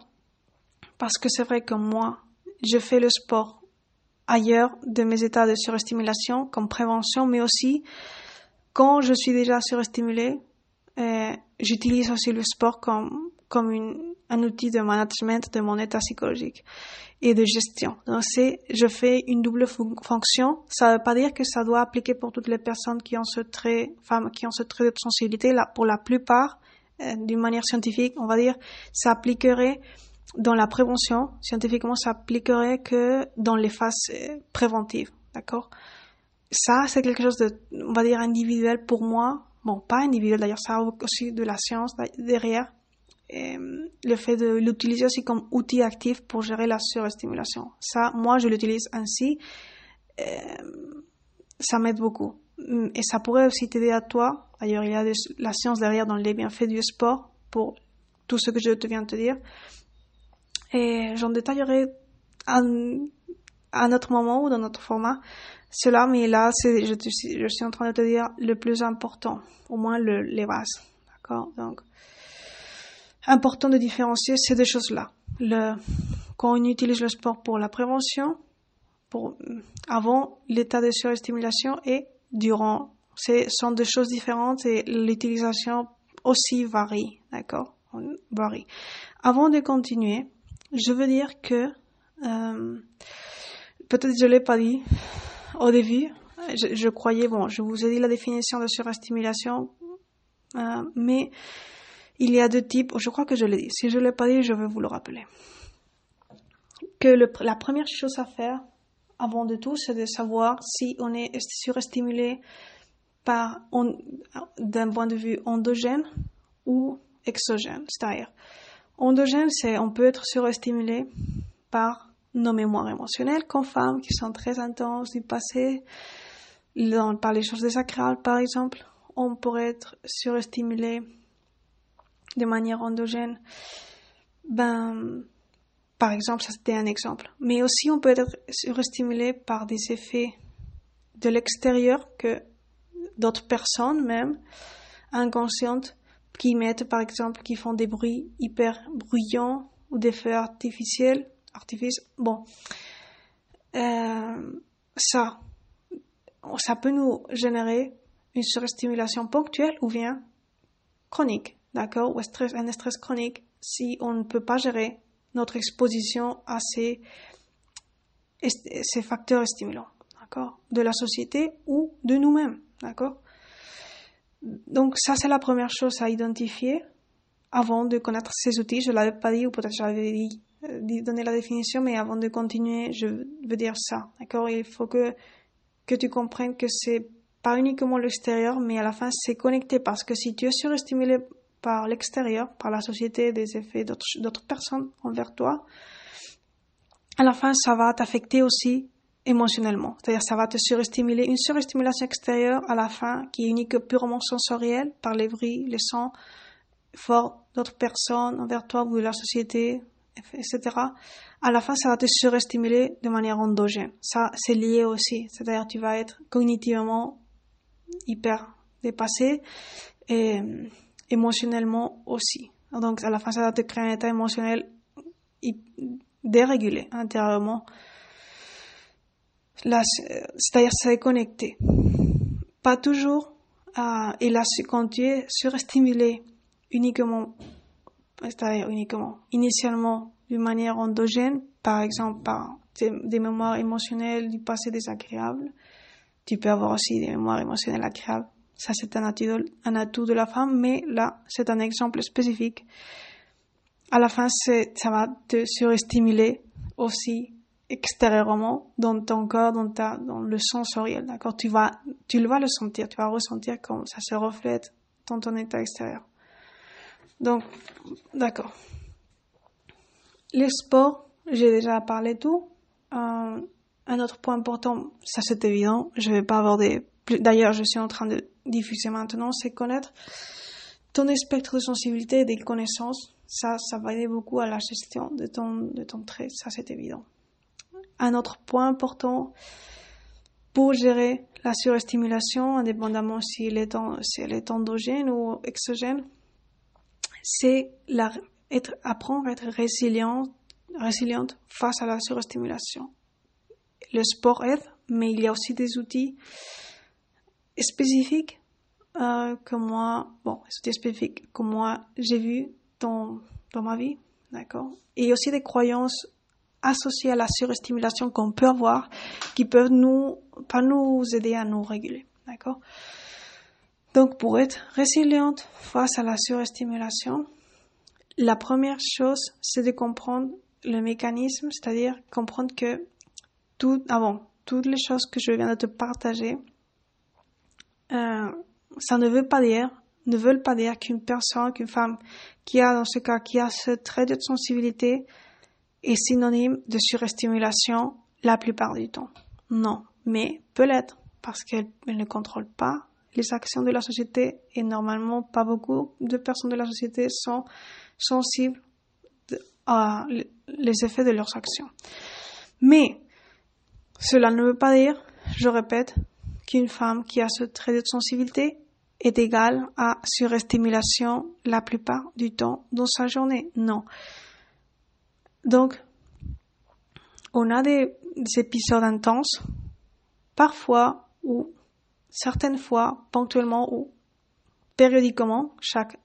parce que c'est vrai que moi, je fais le sport ailleurs de mes états de surestimulation comme prévention, mais aussi quand je suis déjà surestimulée, euh, j'utilise aussi le sport comme, comme un outil de management de mon état psychologique et de gestion. Donc c'est, je fais une double fonction. Ça ne veut pas dire que ça doit appliquer pour toutes les personnes qui ont ce trait, femmes qui ont ce trait de sensibilité. Là, pour la plupart, euh, d'une manière scientifique, on va dire, ça appliquerait dans la prévention. Scientifiquement, ça appliquerait que dans les phases euh, préventives. D'accord? Ça, c'est quelque chose de, on va dire, individuel pour moi. Bon, pas individuel d'ailleurs, ça a aussi de la science derrière. Et le fait de l'utiliser aussi comme outil actif pour gérer la surestimulation. Ça, moi, je l'utilise ainsi. ça m'aide beaucoup. Et ça pourrait aussi t'aider à toi. D'ailleurs, il y a de, la science derrière dans les bienfaits du sport pour tout ce que je te viens de te dire. Et j'en détaillerai à un autre moment ou dans notre format cela, mais là, c'est, je, suis en train de te dire le plus important, au moins le, les bases. D'accord? Donc, important de différencier ces deux choses-là. Le, quand on utilise le sport pour la prévention, pour, avant l'état de surestimulation et durant. Ce sont deux choses différentes et l'utilisation aussi varie. D'accord? Varie. Avant de continuer, je veux dire que, euh, peut-être je l'ai pas dit, au début, je, croyais, bon, je vous ai dit la définition de surstimulation, euh, mais il y a deux types, je crois que je l'ai dit. Si je ne l'ai pas dit, je vais vous le rappeler. Que la première chose à faire, avant de tout, c'est de savoir si on est surestimulé par, d'un point de vue endogène ou exogène. C'est-à-dire, endogène, c'est, on peut être surestimulé par nos mémoires émotionnelles comme femmes qui sont très intenses du passé, par les choses désagréables par exemple, on pourrait être surestimulé de manière endogène. Ben, par exemple, ça c'était un exemple. Mais aussi on peut être surestimulé par des effets de l'extérieur que d'autres personnes même inconscientes qui mettent par exemple qui font des bruits hyper bruyants ou des feux artificiels artifice. Bon, euh, ça, ça peut nous générer une surestimulation ponctuelle ou bien chronique, d'accord, ou stress, un stress chronique si on ne peut pas gérer notre exposition à ces, ces facteurs stimulants, d'accord, de la société ou de nous-mêmes, d'accord. Donc ça, c'est la première chose à identifier avant de connaître ces outils. Je l'avais pas dit ou peut-être j'avais dit, donné la définition, mais avant de continuer, je veux dire ça, d'accord? Il faut que que tu comprennes que c'est pas uniquement l'extérieur, mais à la fin c'est connecté parce que si tu es surestimulé par l'extérieur, par la société, des effets d'autres personnes envers toi, à la fin ça va t'affecter aussi émotionnellement. C'est-à-dire ça va te surestimuler. Une surestimulation extérieure à la fin qui est unique purement sensorielle par les bruits, les sons forts d'autres personnes envers toi ou de la société, etc. À la fin, ça va te surestimuler de manière endogène. Ça, c'est lié aussi. C'est-à-dire tu vas être cognitivement hyper dépassé et émotionnellement aussi. Donc à la fin, ça va te créer un état émotionnel dérégulé intérieurement c'est-à-dire c'est connecté. Pas toujours. Euh, et là, quand tu es surestimulé uniquement, c'est-à-dire uniquement, initialement d'une manière endogène, par exemple par des mémoires émotionnelles du passé désagréable, tu peux avoir aussi des mémoires émotionnelles agréables. Ça, c'est un atout, un atout de la femme, mais là, c'est un exemple spécifique. À la fin, ça va te surestimuler aussi extérieurement dans ton corps, dans, ta, dans le sensoriel, d'accord? Tu, vas, tu vas le sentir, tu vas ressentir comme ça se reflète dans ton état extérieur. Donc, d'accord. Les sports, j'ai déjà parlé tout. Euh, un autre point important, ça c'est évident, je vais pas aborder. D'ailleurs, je suis en train de diffuser maintenant, c'est connaître ton spectre de sensibilité et des connaissances. Ça, ça va aider beaucoup à la gestion de ton, de ton trait, ça c'est évident. Un autre point important pour gérer la surestimulation, indépendamment si elle est endogène ou exogène, c'est apprendre à être résiliente, face à la surestimulation. Le sport aide, mais il y a aussi des outils spécifiques euh, que moi, bon, outils spécifiques que moi j'ai vu dans, dans ma vie, d'accord? Et aussi des croyances associés à la surestimulation qu'on peut avoir, qui peuvent nous, pas nous aider à nous réguler. D'accord? Donc, pour être résiliente face à la surestimulation, la première chose, c'est de comprendre le mécanisme, c'est-à-dire comprendre que tout, avant, toutes les choses que je viens de te partager, euh, ça ne veut pas dire, ne veulent pas dire qu'une personne, qu'une femme qui a, dans ce cas, qui a ce trait de sensibilité, est synonyme de surestimulation la plupart du temps. Non, mais peut l'être parce qu'elle ne contrôle pas les actions de la société et normalement pas beaucoup de personnes de la société sont sensibles à les effets de leurs actions. Mais cela ne veut pas dire, je répète, qu'une femme qui a ce trait de sensibilité est égale à surestimulation la plupart du temps dans sa journée. Non. Donc, on a des, épisodes intenses, parfois ou certaines fois, ponctuellement ou périodiquement, chaque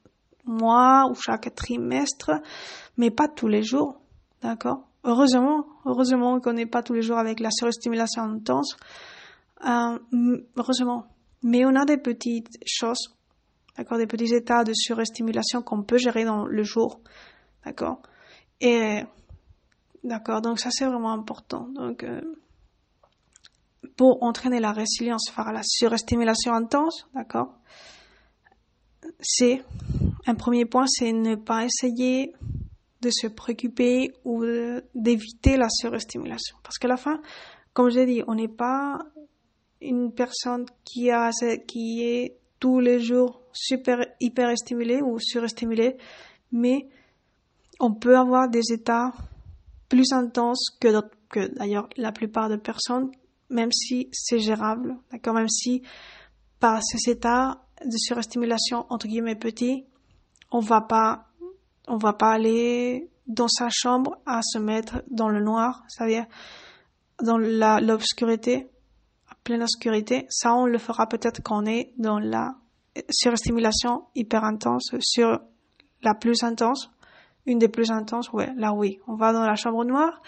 mois ou chaque trimestre, mais pas tous les jours, d'accord? Heureusement, heureusement qu'on n'est pas tous les jours avec la surstimulation intense, euh, heureusement. Mais on a des petites choses, d'accord, des petits états de surestimulation qu'on peut gérer dans le jour, d'accord? Et D'accord, donc ça c'est vraiment important. Donc, euh, pour entraîner la résilience à la surestimulation intense, d'accord, c'est un premier point, c'est ne pas essayer de se préoccuper ou d'éviter la surestimulation. Parce qu'à la fin, comme j'ai dit, on n'est pas une personne qui a qui est tous les jours super hyper stimulée ou surestimulée, mais on peut avoir des états plus intense que, que d'ailleurs la plupart des personnes, même si c'est gérable, d'accord, même si par ces états de surestimulation entre guillemets petits, on va pas, on va pas aller dans sa chambre à se mettre dans le noir, c'est-à-dire dans l'obscurité, pleine obscurité. Ça, on le fera peut-être quand on est dans la surstimulation hyper intense, sur la plus intense, une des plus intenses, ouais, là oui. On va dans la chambre noire,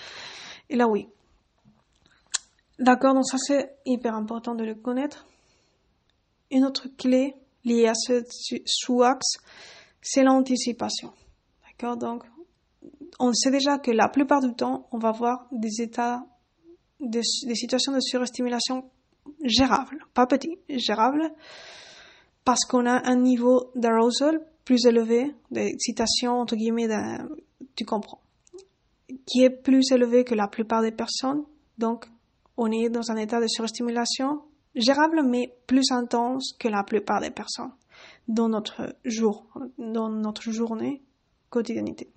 et là oui. D'accord, donc ça c'est hyper important de le connaître. Une autre clé liée à ce sous-axe, c'est l'anticipation. D'accord, donc on sait déjà que la plupart du temps, on va voir des états, des situations de surstimulation gérables, pas petits, gérables, parce qu'on a un niveau d'arousal plus élevé, d'excitation, entre guillemets, tu comprends, qui est plus élevé que la plupart des personnes. Donc, on est dans un état de surstimulation gérable, mais plus intense que la plupart des personnes dans notre jour, dans notre journée, quotidiennité.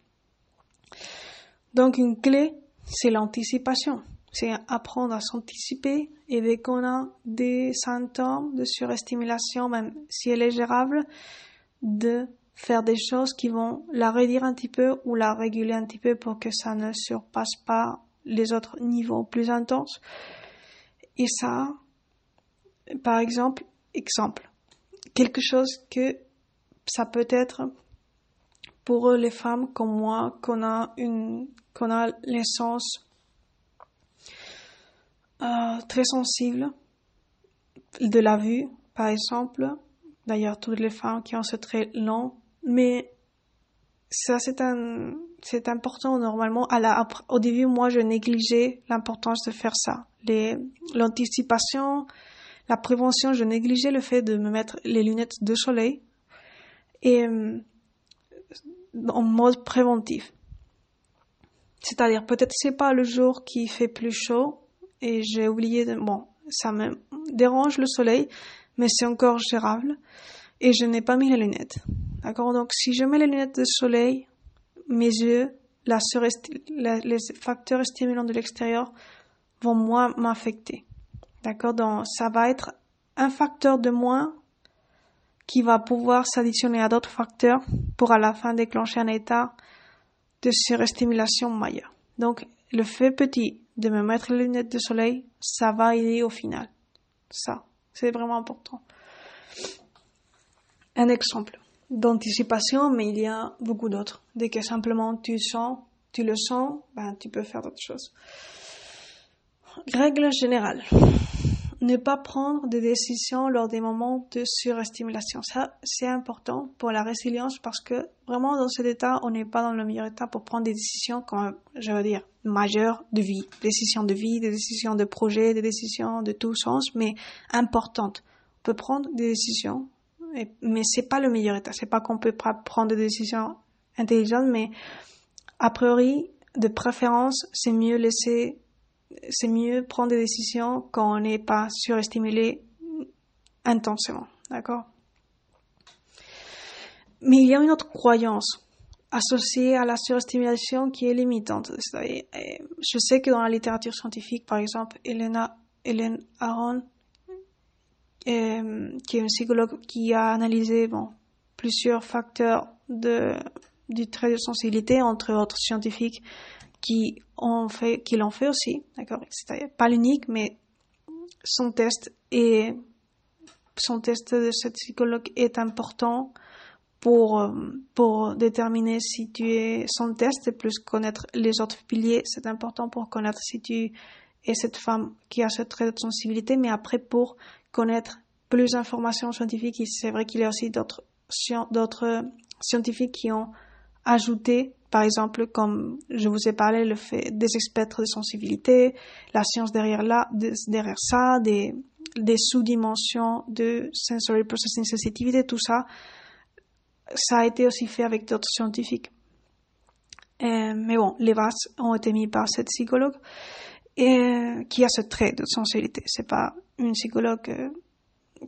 Donc, une clé, c'est l'anticipation. C'est apprendre à s'anticiper et dès qu'on a des symptômes de surestimulation, même si elle est gérable, de faire des choses qui vont la réduire un petit peu ou la réguler un petit peu pour que ça ne surpasse pas les autres niveaux plus intenses. Et ça, par exemple, exemple, quelque chose que ça peut être pour les femmes comme moi qu'on a une qu'on a l'essence euh, très sensible de la vue, par exemple. D'ailleurs, toutes les femmes qui ont ce trait long, mais ça c'est un c'est important normalement. Au début, moi, je négligeais l'importance de faire ça. L'anticipation, la prévention, je négligeais le fait de me mettre les lunettes de soleil et euh, en mode préventif. C'est-à-dire, peut-être c'est pas le jour qui fait plus chaud, et j'ai oublié de... Bon, ça me dérange le soleil, mais c'est encore gérable. Et je n'ai pas mis les lunettes. D'accord? Donc, si je mets les lunettes de soleil, mes yeux, les facteurs stimulants de l'extérieur vont moins m'affecter. D'accord? Donc, ça va être un facteur de moins qui va pouvoir s'additionner à d'autres facteurs pour à la fin déclencher un état de surestimulation majeure. Donc, le fait petit de me mettre les lunettes de soleil, ça va aider au final. Ça, c'est vraiment important. Un exemple d'anticipation, mais il y a beaucoup d'autres. Dès que simplement tu sens, tu le sens, ben, tu peux faire d'autres choses. Règle générale ne pas prendre de décisions lors des moments de surestimulation. Ça, c'est important pour la résilience parce que vraiment dans cet état, on n'est pas dans le meilleur état pour prendre des décisions, comme je veux dire, majeures de vie. Décisions de vie, des décisions de projet, des décisions de tout sens, mais importantes. On peut prendre des décisions, mais c'est pas le meilleur état. C'est pas qu'on peut pas prendre des décisions intelligentes, mais a priori, de préférence, c'est mieux laisser c'est mieux prendre des décisions quand on n'est pas surestimulé intensément. D'accord? Mais il y a une autre croyance associée à la surestimulation qui est limitante. Je sais que dans la littérature scientifique, par exemple, Elena, Hélène Aron, euh, qui est une psychologue qui a analysé bon, plusieurs facteurs de, du trait de sensibilité, entre autres scientifiques, qui ont fait, qui l'ont fait aussi, d'accord. C'était pas l'unique, mais son test et son test de cette psychologue est important pour euh, pour déterminer si tu es son test et plus connaître les autres piliers. C'est important pour connaître si tu es cette femme qui a ce trait de sensibilité, mais après pour connaître plus d'informations scientifiques, c'est vrai qu'il y a aussi d'autres scientifiques qui ont ajouté par exemple, comme je vous ai parlé, le fait des spectres de sensibilité, la science derrière, là, derrière ça, des, sous-dimensions de sensory processing sensitivity, tout ça, ça a été aussi fait avec d'autres scientifiques. Euh, mais bon, les bases ont été mis par cette psychologue et, qui a ce trait de sensibilité. C'est pas une psychologue euh,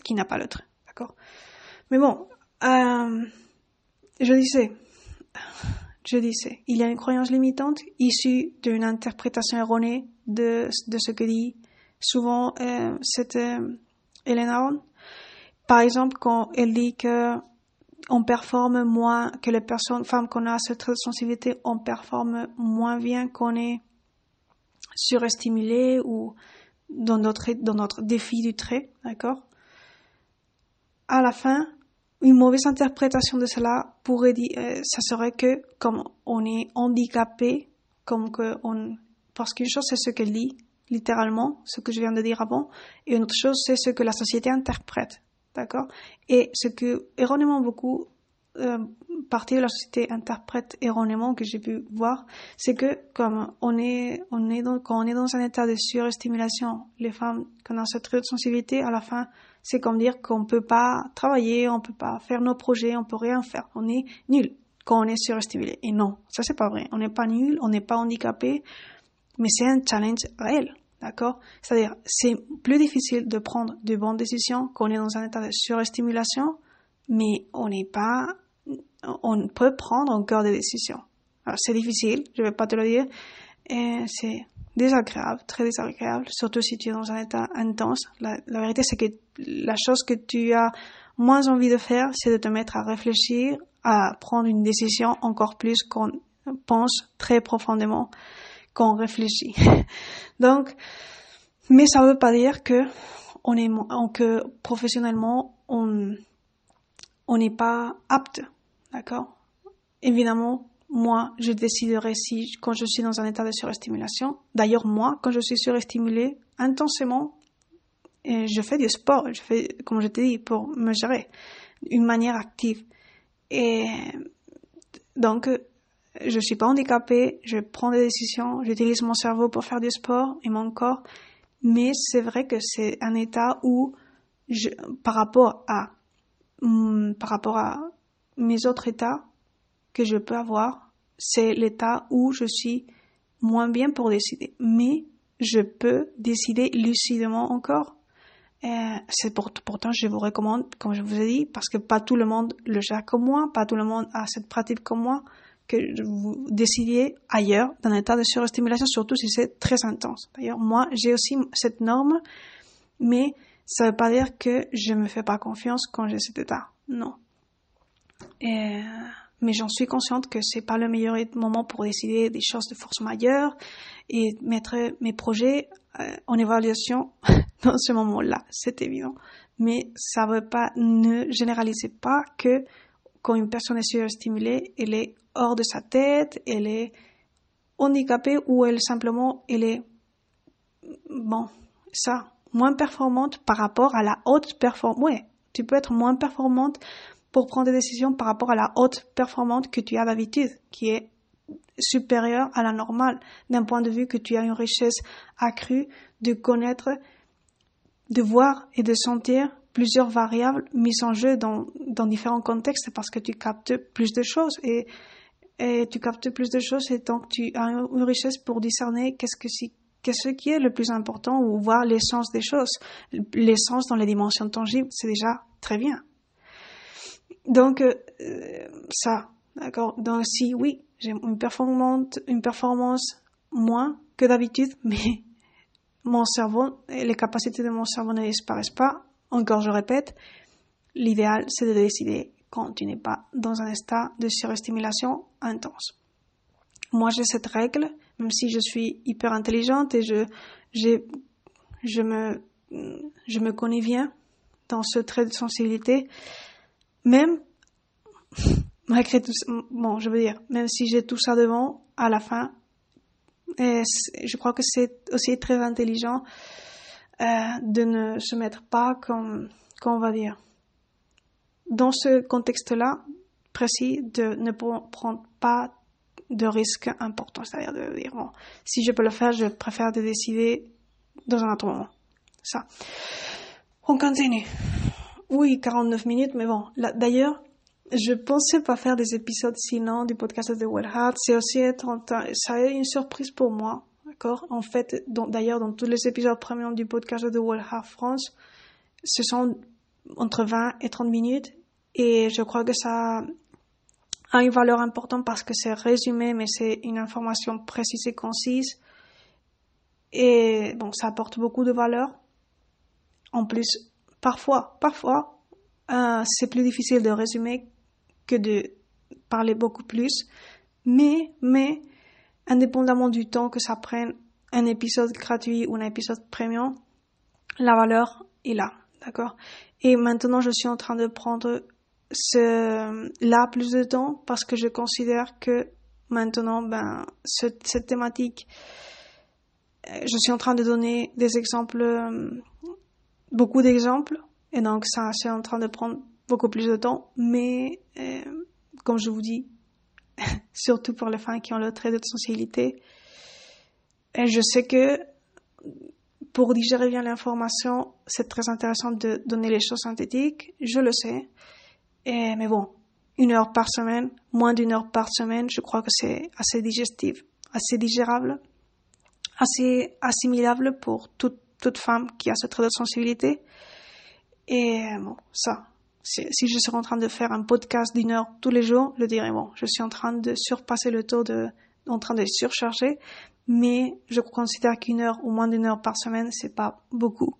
qui n'a pas le trait, d'accord? Mais bon, euh, je disais, je disais, il y a une croyance limitante issue d'une interprétation erronée de, de ce que dit souvent euh, cette euh, Hélène Aron. Par exemple, quand elle dit que on performe moins que les personnes, femmes qu'on a cette sensibilité, on performe moins bien qu'on est surestimulé ou dans notre, dans notre défi du trait, d'accord? À la fin, une mauvaise interprétation de cela pourrait dire, euh, ça serait que comme on est handicapé, comme que on, parce qu'une chose c'est ce qu'elle dit, littéralement, ce que je viens de dire avant, et une autre chose c'est ce que la société interprète, d'accord? Et ce que erronément beaucoup euh, partie de la société interprète erronément que j'ai pu voir, c'est que comme on est, on est dans, quand on est dans un état de surestimulation, les femmes qui ont cette de sensibilité, à la fin, c'est comme dire qu'on peut pas travailler, on peut pas faire nos projets, on peut rien faire, on est nul quand on est surestimulé. Et non, ça c'est pas vrai. On n'est pas nul, on n'est pas handicapé, mais c'est un challenge réel. D'accord? C'est-à-dire, c'est plus difficile de prendre de bonnes décisions quand on est dans un état de surestimulation, mais on n'est pas, on peut prendre encore des décisions. Alors, c'est difficile, je vais pas te le dire, et c'est désagréable, très désagréable, surtout si tu es dans un état intense. La, la vérité, c'est que la chose que tu as moins envie de faire, c'est de te mettre à réfléchir, à prendre une décision encore plus qu'on pense très profondément qu'on réfléchit. (laughs) Donc, mais ça veut pas dire que on est, que professionnellement, on, on n'est pas apte. D'accord? Évidemment, moi, je déciderai si, quand je suis dans un état de surestimulation. D'ailleurs, moi, quand je suis surestimulée, intensément, je fais du sport, je fais, comme je t'ai dit, pour me gérer, d'une manière active. Et donc, je suis pas handicapée, je prends des décisions, j'utilise mon cerveau pour faire du sport et mon corps, mais c'est vrai que c'est un état où, par rapport à, hmm, par rapport à mes autres états que je peux avoir, c'est l'état où je suis moins bien pour décider. Mais je peux décider lucidement encore. c'est pour, pourtant, je vous recommande, comme je vous ai dit, parce que pas tout le monde le gère comme moi, pas tout le monde a cette pratique comme moi que vous décidiez ailleurs, dans un état de surestimulation, surtout si c'est très intense. D'ailleurs, moi, j'ai aussi cette norme, mais ça ne veut pas dire que je me fais pas confiance quand j'ai cet état. Non. Et, mais j'en suis consciente que c'est pas le meilleur moment pour décider des choses de force majeure et mettre mes projets euh, en évaluation (laughs) dans ce moment-là. C'est évident. Mais ça veut pas, ne généralisez pas que quand une personne est surstimulée, elle est hors de sa tête, elle est handicapée ou elle simplement, elle est, bon, ça, moins performante par rapport à la haute performance. Ouais, tu peux être moins performante pour prendre des décisions par rapport à la haute performance que tu as d'habitude, qui est supérieure à la normale, d'un point de vue que tu as une richesse accrue de connaître, de voir et de sentir plusieurs variables mises en jeu dans, dans différents contextes parce que tu captes plus de choses et, et tu captes plus de choses et donc tu as une richesse pour discerner qu'est-ce que c'est qu'est-ce qui est le plus important ou voir l'essence des choses. L'essence dans les dimensions tangibles, c'est déjà très bien. Donc, euh, ça, d'accord. Donc, si oui, j'ai une performance, une performance moins que d'habitude, (laughs) mais mon cerveau, les capacités de mon cerveau ne disparaissent pas, encore, je répète, l'idéal, c'est de décider quand tu n'es pas dans un état de surestimulation intense. Moi, j'ai cette règle, même si je suis hyper intelligente et je, je me, je me connais bien dans ce trait de sensibilité, même, (laughs) malgré tout bon, je veux dire, même si j'ai tout ça devant, à la fin, je crois que c'est aussi très intelligent euh, de ne se mettre pas comme, qu'on va dire, dans ce contexte-là précis, de ne prendre pas de risques importants. C'est-à-dire de dire, bon, si je peux le faire, je préfère de décider dans un autre moment. Ça. On continue. Oui, 49 minutes, mais bon. D'ailleurs, je pensais pas faire des épisodes sinon du podcast de Well Heart. C'est aussi être, ça a été une surprise pour moi. En fait, d'ailleurs, dans tous les épisodes premium du podcast de World Heart France, ce sont entre 20 et 30 minutes. Et je crois que ça a une valeur importante parce que c'est résumé, mais c'est une information précise et concise. Et bon, ça apporte beaucoup de valeur. En plus, parfois, parfois, euh, c'est plus difficile de résumer que de parler beaucoup plus. Mais, mais, indépendamment du temps que ça prenne un épisode gratuit ou un épisode premium, la valeur est là, d'accord? Et maintenant, je suis en train de prendre ce, là plus de temps parce que je considère que maintenant, ben, cette thématique, euh, je suis en train de donner des exemples, euh, beaucoup d'exemples, et donc ça, c'est en train de prendre beaucoup plus de temps, mais euh, comme je vous dis, (laughs) surtout pour les femmes qui ont le trait de sensibilité, je sais que pour digérer bien l'information, c'est très intéressant de donner les choses synthétiques, je le sais. Et, mais bon, une heure par semaine, moins d'une heure par semaine, je crois que c'est assez digestif, assez digérable, assez assimilable pour toute, toute femme qui a ce trait de sensibilité. Et bon, ça, si, je serais en train de faire un podcast d'une heure tous les jours, je dirais bon, je suis en train de surpasser le taux de, en train de surcharger, mais je considère qu'une heure ou moins d'une heure par semaine, c'est pas beaucoup.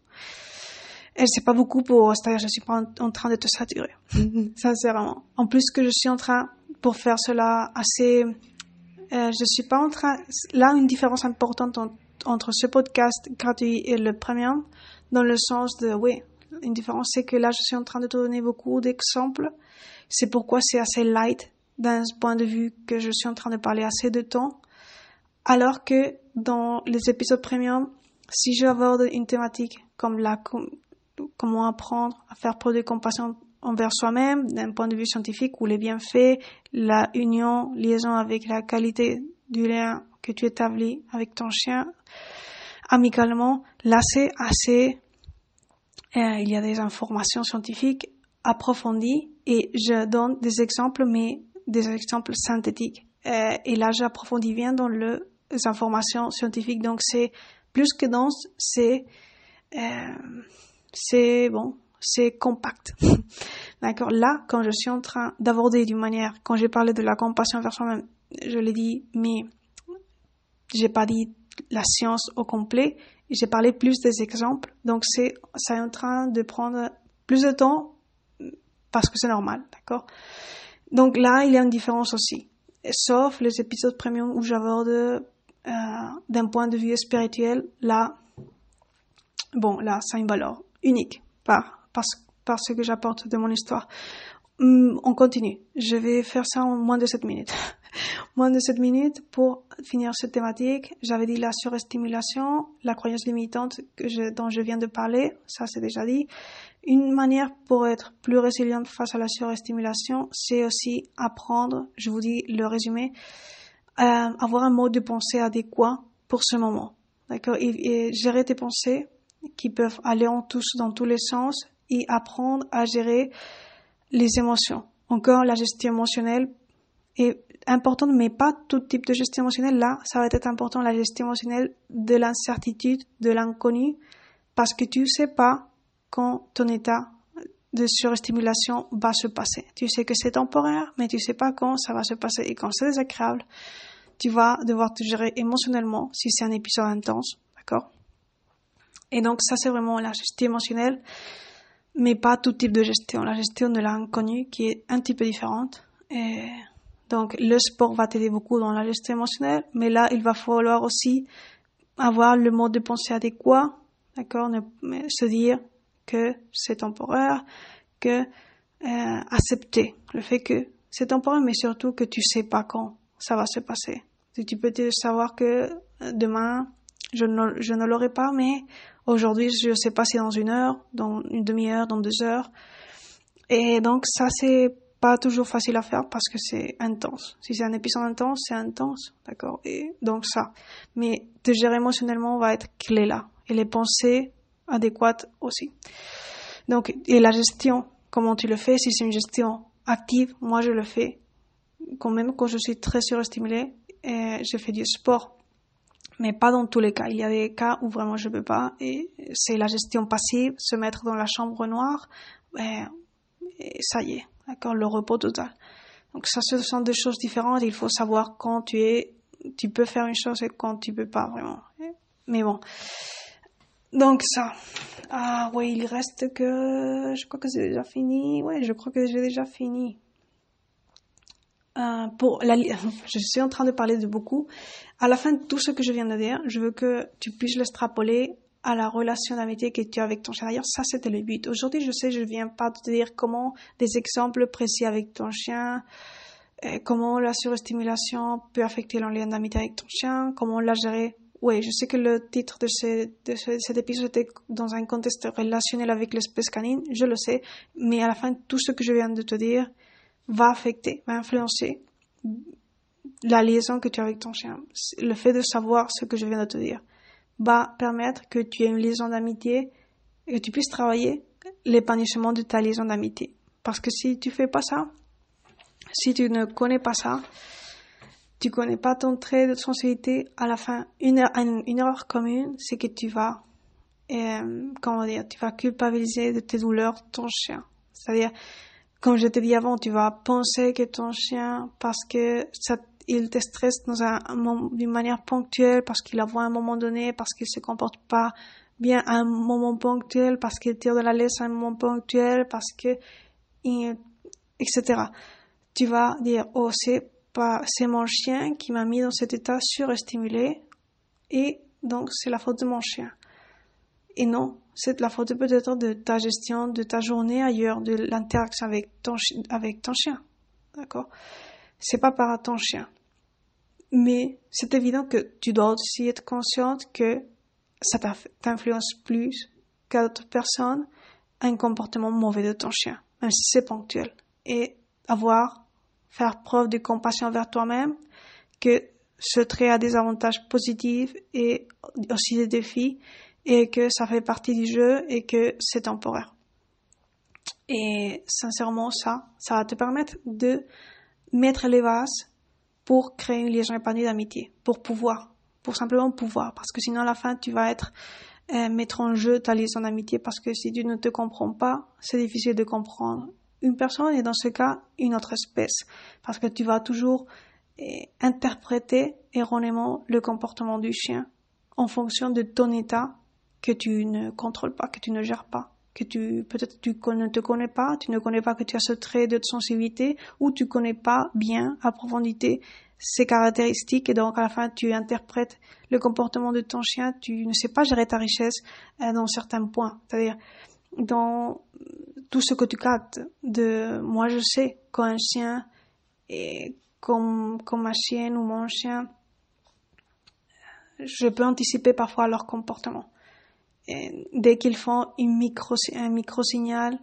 Et c'est pas beaucoup pour, c'est-à-dire, je suis pas en, train de te saturer. (laughs) Sincèrement. En plus que je suis en train, pour faire cela assez, euh, je suis pas en train, là, une différence importante entre ce podcast gratuit et le premium, dans le sens de, oui, une différence, c'est que là, je suis en train de te donner beaucoup d'exemples. C'est pourquoi c'est assez light d'un point de vue que je suis en train de parler assez de temps. Alors que dans les épisodes premium, si j'aborde une thématique comme la, comment apprendre à faire preuve de compassion envers soi-même d'un point de vue scientifique ou les bienfaits, la union, liaison avec la qualité du lien que tu établis avec ton chien amicalement, là c'est assez, euh, il y a des informations scientifiques approfondies et je donne des exemples, mais des exemples synthétiques. Euh, et là j'approfondis bien dans les informations scientifiques, donc c'est plus que dense, c'est euh, c'est bon, c'est compact. (laughs) D'accord Là, quand je suis en train d'aborder d'une manière, quand j'ai parlé de la compassion envers soi-même, je l'ai dit, mais j'ai pas dit la science au complet, j'ai parlé plus des exemples, donc c'est, c'est en train de prendre plus de temps parce que c'est normal, d'accord? Donc là, il y a une différence aussi, sauf les épisodes premium où j'aborde euh, d'un point de vue spirituel, là, bon, là, ça a une valeur unique par, par, par ce que j'apporte de mon histoire. Hum, on continue. Je vais faire ça en moins de 7 minutes. (laughs) moins de 7 minutes pour finir cette thématique. J'avais dit la surestimulation, la croyance limitante que je, dont je viens de parler. Ça, c'est déjà dit. Une manière pour être plus résiliente face à la surestimulation, c'est aussi apprendre, je vous dis le résumé, euh, avoir un mode de pensée adéquat pour ce moment. D'accord? Et, gérer tes pensées qui peuvent aller en tous dans tous les sens et apprendre à gérer les émotions. Encore, la gestion émotionnelle est importante, mais pas tout type de gestion émotionnelle. Là, ça va être important, la gestion émotionnelle de l'incertitude, de l'inconnu, parce que tu ne sais pas quand ton état de surstimulation va se passer. Tu sais que c'est temporaire, mais tu sais pas quand ça va se passer. Et quand c'est désagréable, tu vas devoir te gérer émotionnellement si c'est un épisode intense, d'accord? Et donc ça, c'est vraiment la gestion émotionnelle, mais pas tout type de gestion. La gestion de l'inconnu qui est un petit peu différente. Et donc le sport va t'aider beaucoup dans la gestion émotionnelle, mais là, il va falloir aussi avoir le mode de pensée adéquat, d'accord, se dire que c'est temporaire, que euh, accepter le fait que c'est temporaire, mais surtout que tu sais pas quand ça va se passer. Tu peux te savoir que demain, je ne, je ne l'aurai pas, mais Aujourd'hui, je sais pas si dans une heure, dans une demi-heure, dans deux heures. Et donc, ça, c'est pas toujours facile à faire parce que c'est intense. Si c'est un épisode intense, c'est intense, d'accord? Et donc ça. Mais te gérer émotionnellement va être clé là. Et les pensées adéquates aussi. Donc, et la gestion, comment tu le fais? Si c'est une gestion active, moi je le fais quand même quand je suis très surstimulée. Et je fais du sport mais pas dans tous les cas. Il y a des cas où vraiment je peux pas et c'est la gestion passive, se mettre dans la chambre noire, ben, et ça y est, d'accord, le repos total. Donc ça, ce sont deux choses différentes. Il faut savoir quand tu es, tu peux faire une chose et quand tu peux pas vraiment. Mais bon. Donc ça. Ah oui, il reste que, je crois que c'est déjà fini. Ouais, je crois que j'ai déjà fini. euh, pour la, (laughs) je suis en train de parler de beaucoup. À la fin de tout ce que je viens de dire, je veux que tu puisses l'extrapoler à la relation d'amitié que tu as avec ton chien. D'ailleurs, ça, c'était le but. Aujourd'hui, je sais, je viens pas te dire comment des exemples précis avec ton chien, euh, comment la surestimulation peut affecter le lien d'amitié avec ton chien, comment la gérer. Oui, je sais que le titre de, ce, de cet épisode était dans un contexte relationnel avec l'espèce canine, je le sais, mais à la fin, tout ce que je viens de te dire va affecter, va influencer la liaison que tu as avec ton chien. Le fait de savoir ce que je viens de te dire va permettre que tu aies une liaison d'amitié et que tu puisses travailler l'épanouissement de ta liaison d'amitié. Parce que si tu fais pas ça, si tu ne connais pas ça, tu connais pas ton trait de sensibilité, à la fin, une, une erreur commune, c'est que tu vas, euh, comment dire, tu vas culpabiliser de tes douleurs ton chien. C'est-à-dire, comme je t'ai dit avant, tu vas penser que ton chien, parce que ça il te stresse d'une manière ponctuelle parce qu'il la voit à un moment donné, parce qu'il se comporte pas bien à un moment ponctuel, parce qu'il tire de la laisse à un moment ponctuel, parce que, etc. Tu vas dire, oh, c'est pas, c'est mon chien qui m'a mis dans cet état surestimulé, et donc c'est la faute de mon chien. Et non, c'est la faute peut-être de ta gestion de ta journée ailleurs, de l'interaction avec ton, avec ton chien. D'accord? C'est pas par ton chien. Mais c'est évident que tu dois aussi être consciente que ça t'influence plus qu'à d'autres personnes un comportement mauvais de ton chien, même si c'est ponctuel. Et avoir, faire preuve de compassion envers toi-même, que ce trait a des avantages positifs et aussi des défis, et que ça fait partie du jeu et que c'est temporaire. Et sincèrement, ça, ça va te permettre de mettre les vases pour créer une liaison épanouie d'amitié, pour pouvoir, pour simplement pouvoir, parce que sinon à la fin tu vas être euh, mettre en jeu ta liaison d'amitié, parce que si tu ne te comprends pas, c'est difficile de comprendre une personne et dans ce cas une autre espèce, parce que tu vas toujours euh, interpréter erronément le comportement du chien en fonction de ton état que tu ne contrôles pas, que tu ne gères pas que tu peut-être tu ne te connais pas, tu ne connais pas que tu as ce trait de sensibilité ou tu connais pas bien à profondité ses caractéristiques et donc à la fin tu interprètes le comportement de ton chien, tu ne sais pas gérer ta richesse euh, dans certains points, c'est-à-dire dans tout ce que tu captes de moi je sais quand un chien est comme comme ma chienne ou mon chien je peux anticiper parfois leur comportement dès qu'ils font un micro-signal,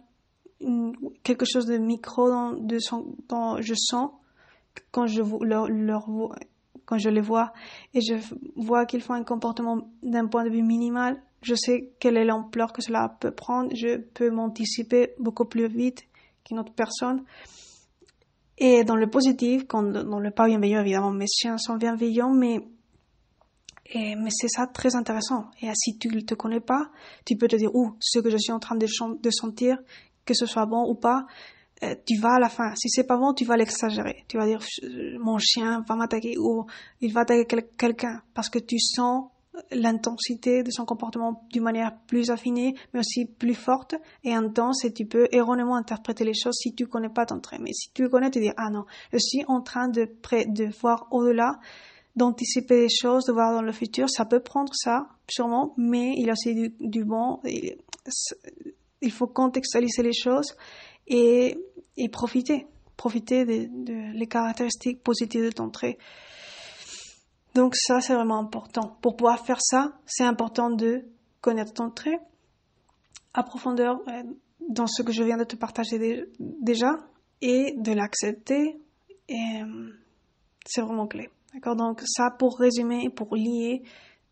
quelque chose de micro dans, je sens quand je les vois et je vois qu'ils font un comportement d'un point de vue minimal, je sais quelle est l'ampleur que cela peut prendre, je peux m'anticiper beaucoup plus vite qu'une autre personne. Et dans le positif, quand, dans le pas bienveillant, évidemment, mes chiens sont bienveillants, mais mais c'est ça très intéressant. Et si tu ne te connais pas, tu peux te dire, ou ce que je suis en train de, de sentir, que ce soit bon ou pas, euh, tu vas à la fin. Si c'est pas bon, tu vas l'exagérer. Tu vas dire, mon chien va m'attaquer ou il va attaquer quelqu'un parce que tu sens l'intensité de son comportement d'une manière plus affinée, mais aussi plus forte et intense, et tu peux erronément interpréter les choses si tu connais pas ton trait. Mais si tu connais, tu dis, ah non, je suis en train de, de voir au-delà d'anticiper les choses, de voir dans le futur. Ça peut prendre ça, sûrement, mais il y a aussi du, bon. il faut contextualiser les choses et, et profiter. Profiter de, les caractéristiques positives de ton trait. Donc ça, c'est vraiment important. Pour pouvoir faire ça, c'est important de connaître ton trait à profondeur dans ce que je viens de te partager déjà et de l'accepter. Euh, c'est vraiment clé. D'accord? Donc ça pour résumer, pour lier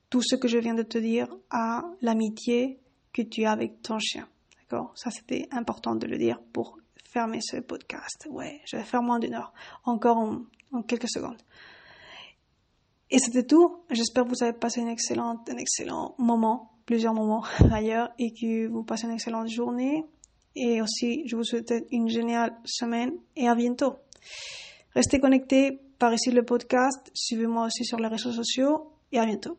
tout ce que je viens de te dire à l'amitié que tu as avec ton chien. D'accord? Ça c'était important de le dire pour fermer ce podcast. Ouais, je vais faire moins d'une heure. Encore en, quelques secondes. Et c'était tout. J'espère que vous avez passé une excellente, un excellent moment, plusieurs moments (laughs) ailleurs, et que vous passez une excellente journée. Et aussi, je vous souhaite une géniale semaine et à bientôt. Restez connectés par ici le podcast. Suivez-moi aussi sur les réseaux sociaux et à bientôt.